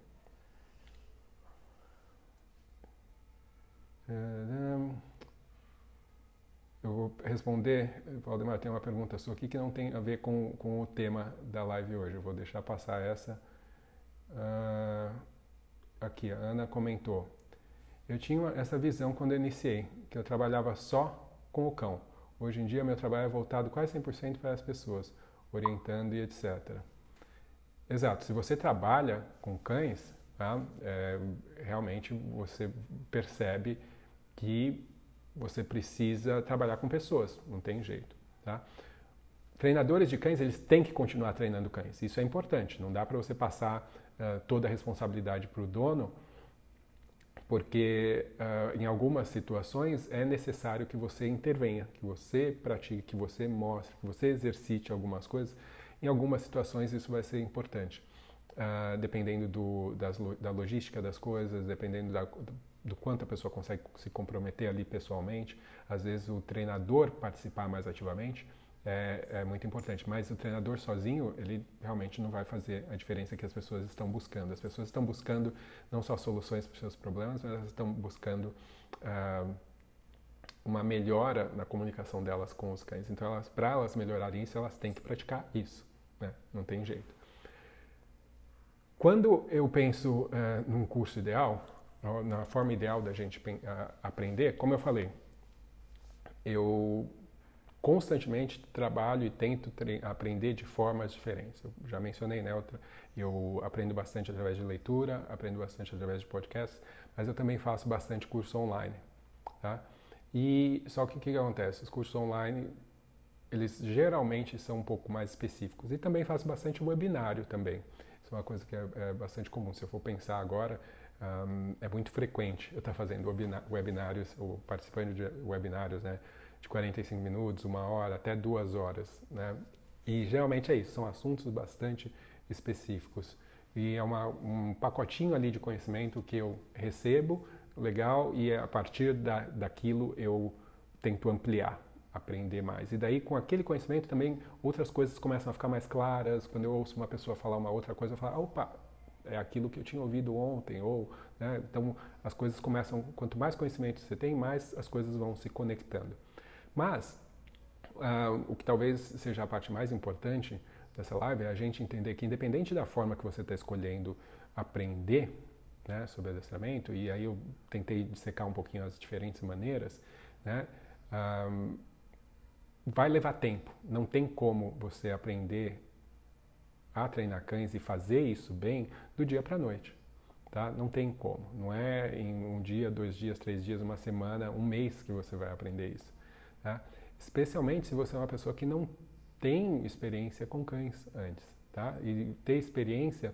Eu vou responder, Valdemar, tem uma pergunta sua aqui que não tem a ver com, com o tema da live hoje. Eu vou deixar passar essa. Uh, aqui, a Ana comentou. Eu tinha essa visão quando eu iniciei, que eu trabalhava só com o cão. Hoje em dia, meu trabalho é voltado quase 100% para as pessoas, orientando e etc. Exato, se você trabalha com cães, tá? é, realmente você percebe que você precisa trabalhar com pessoas, não tem jeito. Tá? Treinadores de cães, eles têm que continuar treinando cães, isso é importante, não dá para você passar uh, toda a responsabilidade para o dono porque uh, em algumas situações é necessário que você intervenha, que você pratique, que você mostre, que você exercite algumas coisas. Em algumas situações isso vai ser importante, uh, dependendo do, das, da logística das coisas, dependendo da, do quanto a pessoa consegue se comprometer ali pessoalmente. Às vezes o treinador participar mais ativamente é, é, muito importante. Mas o treinador sozinho, ele realmente não vai fazer a diferença que as pessoas estão buscando. As pessoas estão buscando não só soluções para os seus problemas, mas elas estão buscando uh, uma melhora na comunicação delas com os cães. Então, para elas melhorarem isso, elas têm que praticar isso. Né? Não tem jeito. Quando eu penso uh, num curso ideal, na forma ideal da gente uh, aprender, como eu falei, eu constantemente trabalho e tento aprender de formas diferentes. Eu já mencionei, né? Eu aprendo bastante através de leitura, aprendo bastante através de podcasts, mas eu também faço bastante curso online, tá? E só que o que, que acontece? Os cursos online eles geralmente são um pouco mais específicos. E também faço bastante webinário também. Isso é uma coisa que é, é bastante comum. Se eu for pensar agora, um, é muito frequente eu estar fazendo webinários ou participando de webinários, né? De 45 minutos, uma hora, até duas horas. Né? E geralmente é isso, são assuntos bastante específicos. E é uma, um pacotinho ali de conhecimento que eu recebo, legal, e a partir da, daquilo eu tento ampliar, aprender mais. E daí, com aquele conhecimento também, outras coisas começam a ficar mais claras. Quando eu ouço uma pessoa falar uma outra coisa, eu falo, opa, é aquilo que eu tinha ouvido ontem. Ou, né? Então, as coisas começam, quanto mais conhecimento você tem, mais as coisas vão se conectando. Mas uh, o que talvez seja a parte mais importante dessa live é a gente entender que, independente da forma que você está escolhendo aprender né, sobre adestramento, e aí eu tentei dissecar um pouquinho as diferentes maneiras, né, um, vai levar tempo. Não tem como você aprender a treinar cães e fazer isso bem do dia para a noite. Tá? Não tem como. Não é em um dia, dois dias, três dias, uma semana, um mês que você vai aprender isso. Tá? Especialmente se você é uma pessoa que não tem experiência com cães antes. Tá? E ter experiência,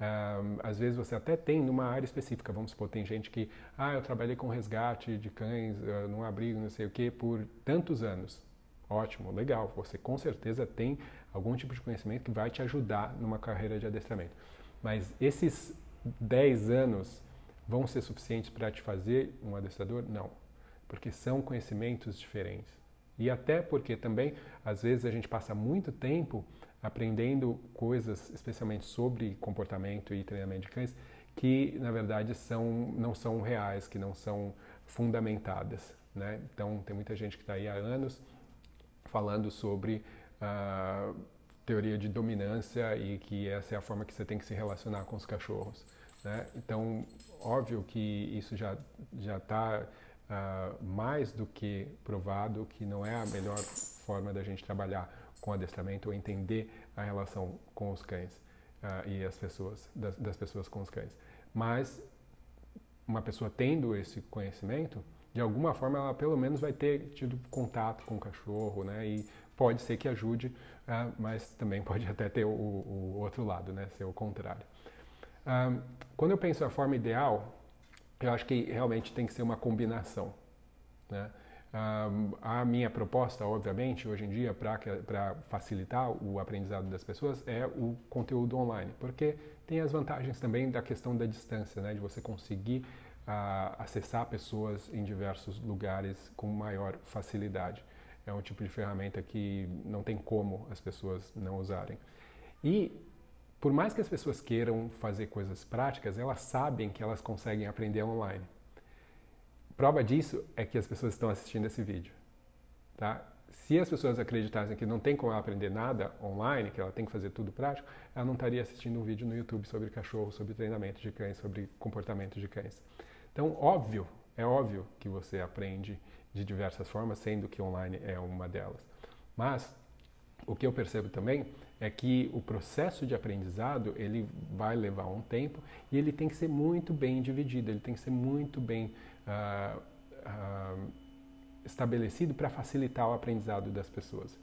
um, às vezes você até tem numa área específica. Vamos supor, tem gente que, ah, eu trabalhei com resgate de cães num abrigo, não sei o que, por tantos anos. Ótimo, legal. Você com certeza tem algum tipo de conhecimento que vai te ajudar numa carreira de adestramento. Mas esses 10 anos vão ser suficientes para te fazer um adestrador? Não porque são conhecimentos diferentes. E até porque também, às vezes, a gente passa muito tempo aprendendo coisas, especialmente sobre comportamento e treinamento de cães, que na verdade são, não são reais, que não são fundamentadas. Né? Então, tem muita gente que está aí há anos falando sobre a teoria de dominância e que essa é a forma que você tem que se relacionar com os cachorros. Né? Então, óbvio que isso já já está uh, mais do que provado que não é a melhor forma da gente trabalhar com adestramento ou entender a relação com os cães uh, e as pessoas das, das, pessoas com os cães. Mas uma pessoa tendo esse conhecimento, de alguma forma ela pelo menos vai ter tido contato com o cachorro, né? E pode ser que ajude, uh, mas também pode até ter o, o, outro lado, né? Ser o contrário. quando eu penso a forma ideal, eu acho que realmente tem que ser uma combinação. Né? Um, a minha proposta, obviamente, hoje em dia, para facilitar o aprendizado das pessoas, é o conteúdo online, porque tem as vantagens também da questão da distância, né? de você conseguir uh, acessar pessoas em diversos lugares com maior facilidade. É um tipo de ferramenta que não tem como as pessoas não usarem. E por mais que as pessoas queiram fazer coisas práticas, elas sabem que elas conseguem aprender online. Prova disso é que as pessoas estão assistindo esse vídeo. Tá? Se as pessoas acreditassem que não tem como aprender nada online, que ela tem que fazer tudo prático, ela não estaria assistindo um vídeo no YouTube sobre cachorro, sobre treinamento de cães, sobre comportamento de cães. Então, óbvio, é óbvio que você aprende de diversas formas, sendo que online é uma delas. Mas o que eu percebo também é que o processo de aprendizado ele vai levar um tempo e ele tem que ser muito bem dividido, ele tem que ser muito bem uh, uh, estabelecido para facilitar o aprendizado das pessoas.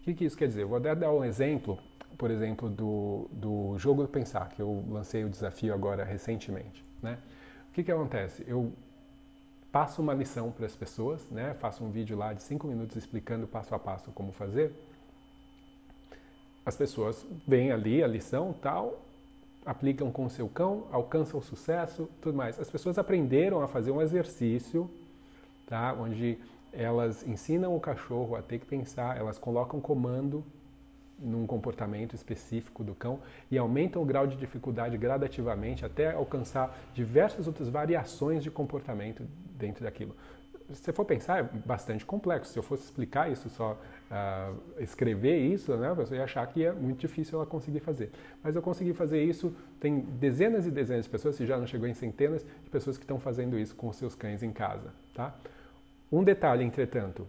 O que, que, isso quer dizer? Vou dar, dar um exemplo, por exemplo, do, do jogo do pensar, que eu lancei o desafio agora recentemente. Né? O que, que acontece? Eu passo uma lição para as pessoas, né? faço um vídeo lá de cinco minutos explicando passo a passo como fazer as pessoas veem ali a lição tal, aplicam com o seu cão, alcançam o sucesso, tudo mais. As pessoas aprenderam a fazer um exercício, tá? Onde elas ensinam o cachorro a ter que pensar, elas colocam comando num comportamento específico do cão e aumentam o grau de dificuldade gradativamente até alcançar diversas outras variações de comportamento dentro daquilo se você for pensar, é bastante complexo. Se eu fosse explicar isso só, uh, escrever isso, né, você ia achar que é muito difícil ela conseguir fazer. Mas eu consegui fazer isso, tem dezenas e dezenas de pessoas, se já não chegou em centenas, de pessoas que estão fazendo isso com os seus cães em casa. Tá? Um detalhe, entretanto,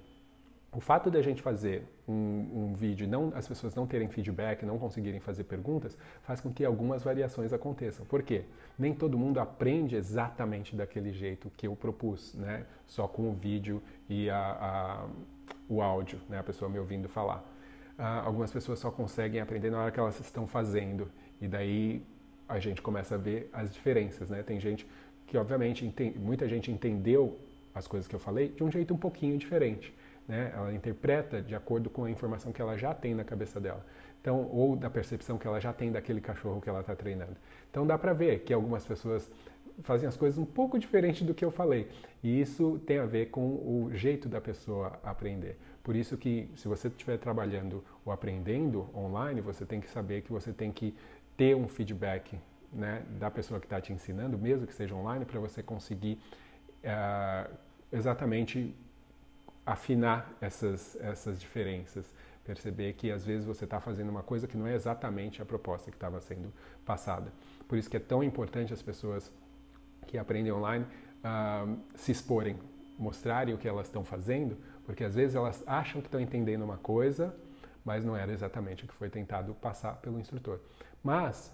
o fato de a gente fazer um, um vídeo, não, as pessoas não terem feedback, não conseguirem fazer perguntas, faz com que algumas variações aconteçam. Por quê? Nem todo mundo aprende exatamente daquele jeito que eu propus, né? Só com o vídeo e a, a, o áudio, né? A pessoa me ouvindo falar. Uh, algumas pessoas só conseguem aprender na hora que elas estão fazendo e daí a gente começa a ver as diferenças, né? Tem gente que obviamente muita gente entendeu as coisas que eu falei de um jeito um pouquinho diferente né? Ela interpreta de acordo com a informação que ela já tem na cabeça dela. Então, ou da percepção que ela já tem daquele cachorro que ela está treinando. Então, dá para ver que algumas pessoas fazem as coisas um pouco diferente do que eu falei. E isso tem a ver com o jeito da pessoa aprender. Por isso que se você estiver trabalhando ou aprendendo online, você tem que saber que você tem que ter um feedback né, da pessoa que está te ensinando, mesmo que seja online, para você conseguir uh, exatamente afinar essas, essas diferenças, perceber que às vezes você está fazendo uma coisa que não é exatamente a proposta que estava sendo passada. Por isso que é tão importante as pessoas que aprendem online uh, se exporem, mostrarem o que elas estão fazendo, porque às vezes elas acham que estão entendendo uma coisa, mas não era exatamente o que foi tentado passar pelo instrutor. Mas,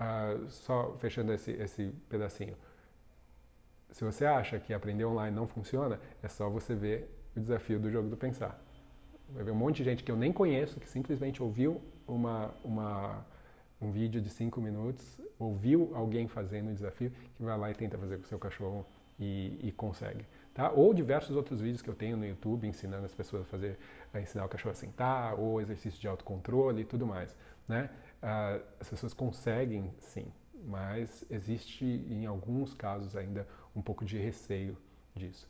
uh, só fechando esse, esse pedacinho, se você acha que aprender online não funciona, é só você ver o desafio do jogo do pensar. Vai ver um monte de gente que eu nem conheço, que simplesmente ouviu uma, uma, um vídeo de cinco minutos, ouviu alguém fazendo o desafio, que vai lá e tenta fazer com o seu cachorro e, e, consegue. Tá? Ou diversos outros vídeos que eu tenho no YouTube ensinando as pessoas a fazer, a ensinar o cachorro a sentar, ou exercício de autocontrole e tudo mais. Né? Ah, as pessoas conseguem sim, mas existe em alguns casos ainda um pouco de receio disso.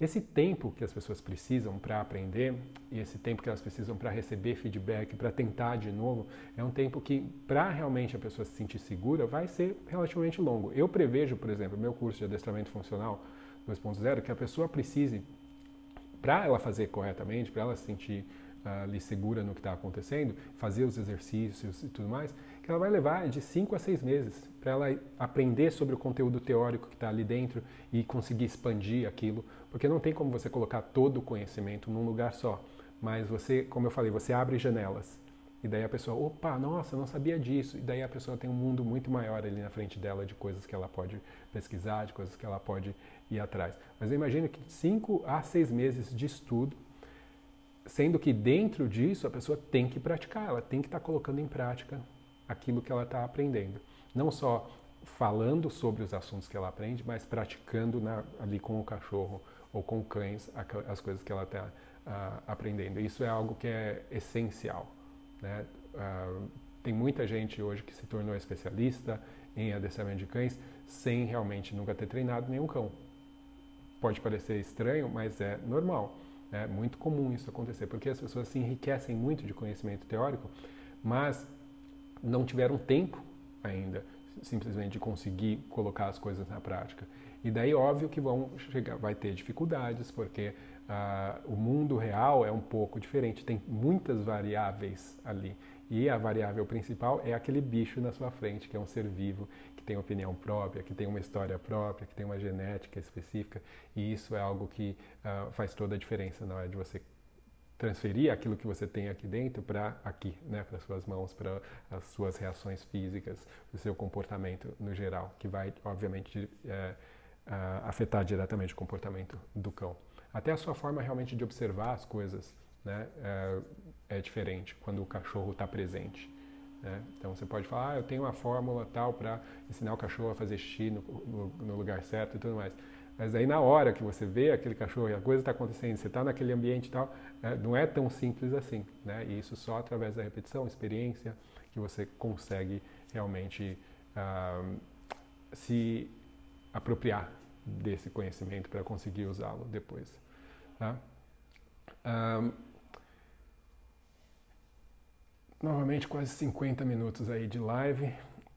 Esse tempo que as pessoas precisam para aprender e esse tempo que elas precisam para receber feedback, para tentar de novo, é um tempo que, para realmente a pessoa se sentir segura, vai ser relativamente longo. Eu prevejo, por exemplo, meu curso de adestramento funcional 2.0, que a pessoa precise, para ela fazer corretamente, para ela se sentir uh, ali segura no que está acontecendo, fazer os exercícios e tudo mais, que ela vai levar de 5 a 6 meses para ela aprender sobre o conteúdo teórico que está ali dentro e conseguir expandir aquilo, porque não tem como você colocar todo o conhecimento num lugar só, mas você, como eu falei, você abre janelas. E daí a pessoa, opa, nossa, não sabia disso. E daí a pessoa tem um mundo muito maior ali na frente dela de coisas que ela pode pesquisar, de coisas que ela pode ir atrás. Mas eu imagino que 5 a 6 meses de estudo Sendo que dentro disso a pessoa tem que praticar, ela tem que estar tá colocando em prática aquilo que ela está aprendendo. Não só falando sobre os assuntos que ela aprende, mas praticando na, ali com o cachorro ou com cães as coisas que ela está uh, aprendendo. Isso é algo que é essencial. Né? Uh, tem muita gente hoje que se tornou especialista em adestramento de cães sem realmente nunca ter treinado nenhum cão. Pode parecer estranho, mas é normal. É muito comum isso acontecer, porque as pessoas se enriquecem muito de conhecimento teórico, mas não tiveram tempo ainda simplesmente de conseguir colocar as coisas na prática. E daí, óbvio que vão chegar, vai ter dificuldades, porque uh, o mundo real é um pouco diferente, tem muitas variáveis ali. E a variável principal é aquele bicho na sua frente, que é um ser vivo, que tem opinião própria, que tem uma história própria, que tem uma genética específica. E isso é algo que uh, faz toda a diferença na hora de você transferir aquilo que você tem aqui dentro para aqui, né, para suas mãos, para as suas reações físicas, o seu comportamento no geral, que vai, obviamente, é, afetar diretamente o comportamento do cão. Até a sua forma realmente de observar as coisas né, é, é diferente quando o cachorro está presente. Né? Então você pode falar, ah, eu tenho uma fórmula tal para ensinar o cachorro a fazer xixi no, no, no, lugar certo e tudo mais. Mas aí na hora que você vê aquele cachorro e a coisa está acontecendo, você está naquele ambiente e tal, é, não é tão simples assim. Né? E isso só através da repetição, experiência, que você consegue realmente ah, se apropriar desse conhecimento para conseguir usá-lo depois. Tá? Um, novamente, quase 50 minutos aí de live.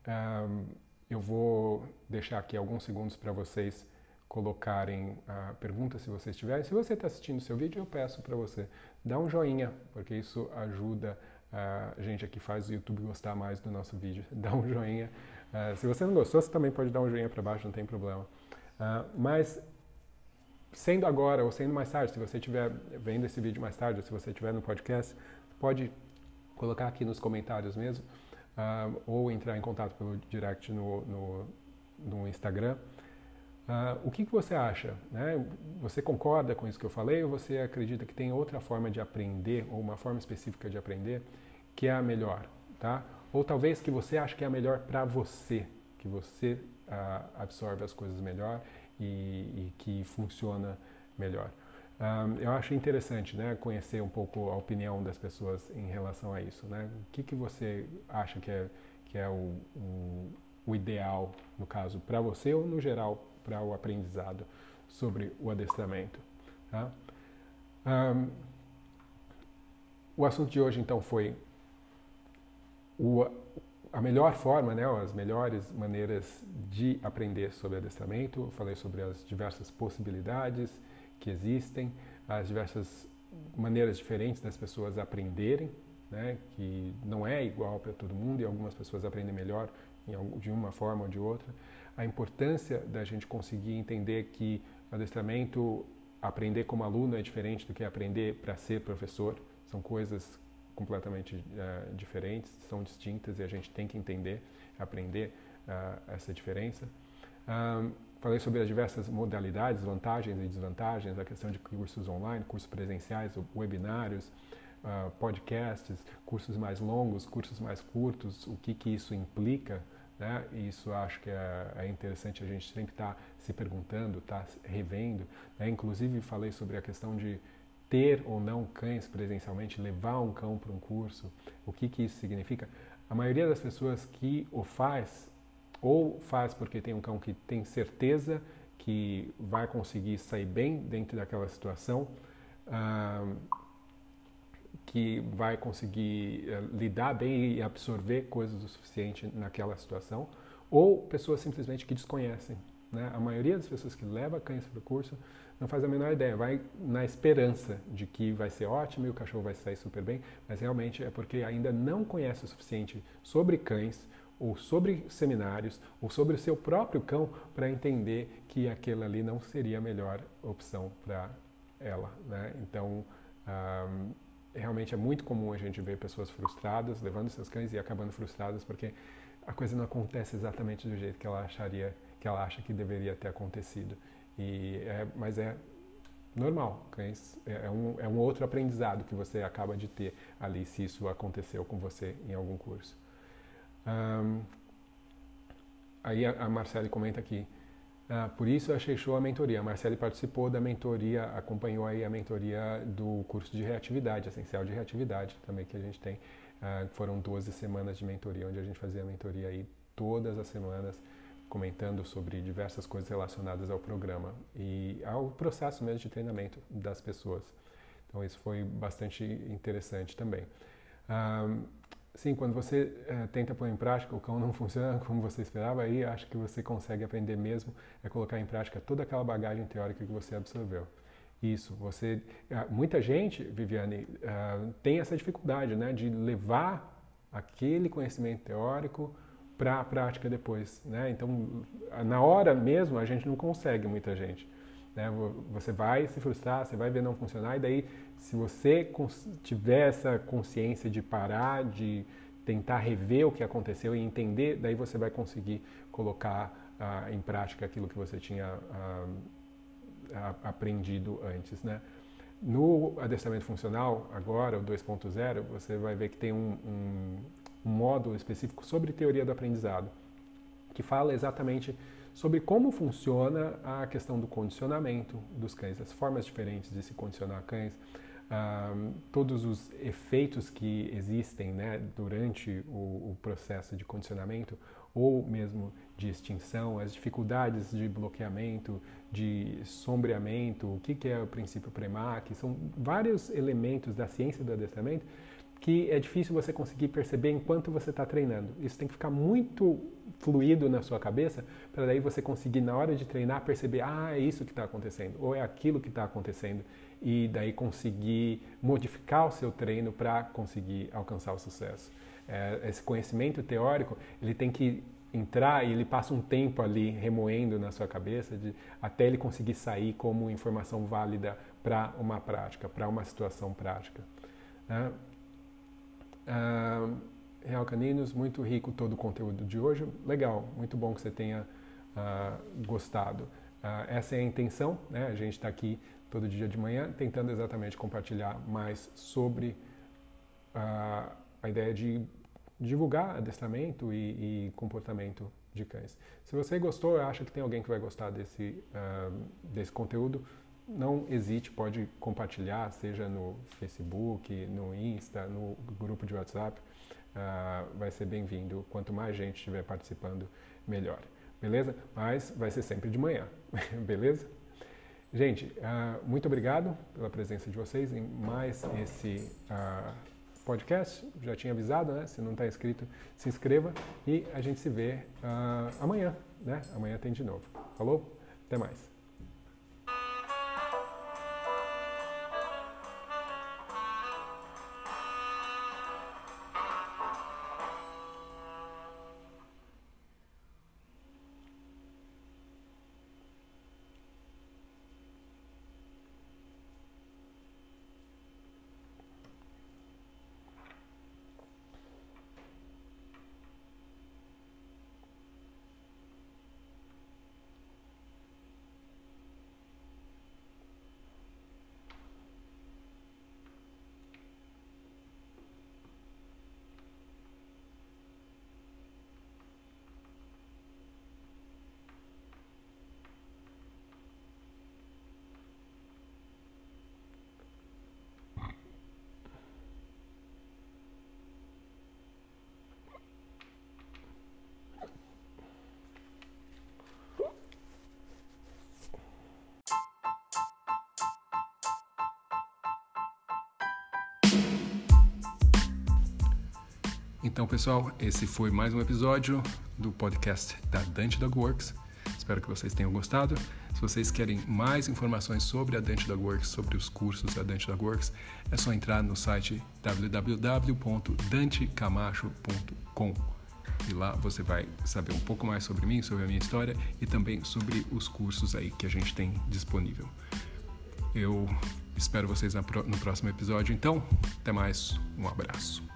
Um, eu vou deixar aqui alguns segundos para vocês colocarem a pergunta se vocês tiverem. Se você está assistindo o seu vídeo, eu peço para você dar um joinha, porque isso ajuda a gente aqui faz o YouTube gostar mais do nosso vídeo. Dá um joinha. Uh, se você não gostou, você também pode dar um joinha para baixo, não tem problema. Uh, mas sendo agora ou sendo mais tarde, se você estiver vendo esse vídeo mais tarde, ou se você estiver no podcast, pode colocar aqui nos comentários mesmo, uh, ou entrar em contato pelo direct no, no, no Instagram. Uh, o que, que você acha? Né? Você concorda com isso que eu falei ou você acredita que tem outra forma de aprender ou uma forma específica de aprender que é a melhor? Tá? Ou talvez que você acha que é a melhor para você, que você uh, absorve as coisas melhor e, e que funciona melhor. Um, eu acho interessante né, conhecer um pouco a opinião das pessoas em relação a isso. Né? O que, que você acha que é, que é o, o, o ideal, no caso, para você ou no geral para o aprendizado sobre o adestramento? Tá? Um, o assunto de hoje então foi o, a melhor forma, né, as melhores maneiras de aprender sobre adestramento. Eu falei sobre as diversas possibilidades que existem, as diversas maneiras diferentes das pessoas aprenderem, né, que não é igual para todo mundo e algumas pessoas aprendem melhor de uma forma ou de outra. A importância da gente conseguir entender que adestramento, aprender como aluno é diferente do que aprender para ser professor, são coisas completamente uh, diferentes, são distintas e a gente tem que entender, aprender uh, essa diferença. Um, falei sobre as diversas modalidades, vantagens e desvantagens, a questão de cursos online, cursos presenciais, webinários, uh, podcasts, cursos mais longos, cursos mais curtos, o que, que isso implica. Né? E isso acho que é, é interessante a gente sempre estar tá se perguntando, estar tá revendo. Né? Inclusive falei sobre a questão de ter ou não cães presencialmente, levar um cão para um curso, o que, que isso significa. A maioria das pessoas que o faz, ou faz porque tem um cão que tem certeza que vai conseguir sair bem dentro daquela situação, ah, que vai conseguir eh, lidar bem e absorver coisas o suficiente naquela situação, ou pessoas simplesmente que desconhecem. Né? A maioria das pessoas que leva cães para o curso não faz a menor ideia, vai na esperança de que vai ser ótimo e o cachorro vai sair super bem, mas realmente é porque ainda não conhece o suficiente sobre cães, ou sobre seminários, ou sobre o seu próprio cão, para entender que aquela ali não seria a melhor opção para ela. Né? Então, realmente é muito comum a gente ver pessoas frustradas, levando seus cães e acabando frustradas porque a coisa não acontece exatamente do jeito que ela acharia, que ela acha que deveria ter acontecido. E é, mas é normal, cães é, é um, é um outro aprendizado que você acaba de ter ali se isso aconteceu com você em algum curso. Um, aí a, a Marcele comenta aqui, ah, por isso achei show a mentoria. A Marcele participou da mentoria, acompanhou aí a mentoria do curso de reatividade, essencial de reatividade também que a gente tem. Ah, foram 12 semanas de mentoria, onde a gente fazia a mentoria aí todas as semanas comentando sobre diversas coisas relacionadas ao programa e ao processo mesmo de treinamento das pessoas. Então isso foi bastante interessante também. Um, sim, quando você é, tenta pôr em prática, o cão não funciona como você esperava, aí acho que você consegue aprender mesmo é colocar em prática toda aquela bagagem teórica que você absorveu. Isso, você, eh, muita gente, Viviane, uh, tem essa dificuldade, né, de levar aquele conhecimento teórico para a prática depois. Né? Então, na hora mesmo, a gente não consegue muita gente. Né? Você vai se frustrar, você vai ver não funcionar, e daí, se você tiver essa consciência de parar, de tentar rever o que aconteceu e entender, daí você vai conseguir colocar ah, em prática aquilo que você tinha ah, aprendido antes. Né? No adestramento funcional, agora, o 2.0, você vai ver que tem um, um um módulo específico sobre teoria do aprendizado, que fala exatamente sobre como funciona a questão do condicionamento dos cães, as formas diferentes de se condicionar cães, todos os efeitos que existem né, durante o, o, processo de condicionamento ou mesmo de extinção, as dificuldades de bloqueamento, de sombreamento, o que, que é o princípio PREMAC, são vários elementos da ciência do adestramento que é difícil você conseguir perceber enquanto você está treinando. Isso tem que ficar muito fluido na sua cabeça para daí você conseguir na hora de treinar perceber ah é isso que está acontecendo ou é aquilo que está acontecendo e daí conseguir modificar o seu treino para conseguir alcançar o sucesso. É, esse conhecimento teórico ele tem que entrar e ele passa um tempo ali remoendo na sua cabeça de, até ele conseguir sair como informação válida para uma prática, para uma situação prática. Né? Ah, Real Caninos, muito rico todo o conteúdo de hoje. Legal, muito bom que você tenha ah, gostado. Ah, essa é a intenção, né? a gente está aqui todo dia de manhã tentando exatamente compartilhar mais sobre ah, a ideia de divulgar adestramento e, e, comportamento de cães. Se você gostou, acha que tem alguém que vai gostar desse, uh, desse conteúdo, não hesite, pode compartilhar, seja no Facebook, no Insta, no grupo de WhatsApp. Uh, vai ser bem-vindo. Quanto mais gente estiver participando, melhor. Beleza? Mas vai ser sempre de manhã. Beleza? Gente, uh, muito obrigado pela presença de vocês em mais esse uh, podcast. Já tinha avisado, né? Se não está inscrito, se inscreva e a gente se vê amanhã, né? Amanhã tem de novo. Falou? Até mais. Pessoal, esse foi mais um episódio do podcast da Dante Dog Works. Espero que vocês tenham gostado. Se vocês querem mais informações sobre a Dante Dog Works, sobre os cursos da Dante Dog Works, é só entrar no site www.dantecamacho.com e lá você vai saber um pouco mais sobre mim, sobre a minha história e também sobre os cursos aí que a gente tem disponível. Eu espero vocês no próximo episódio, então, até mais, um abraço.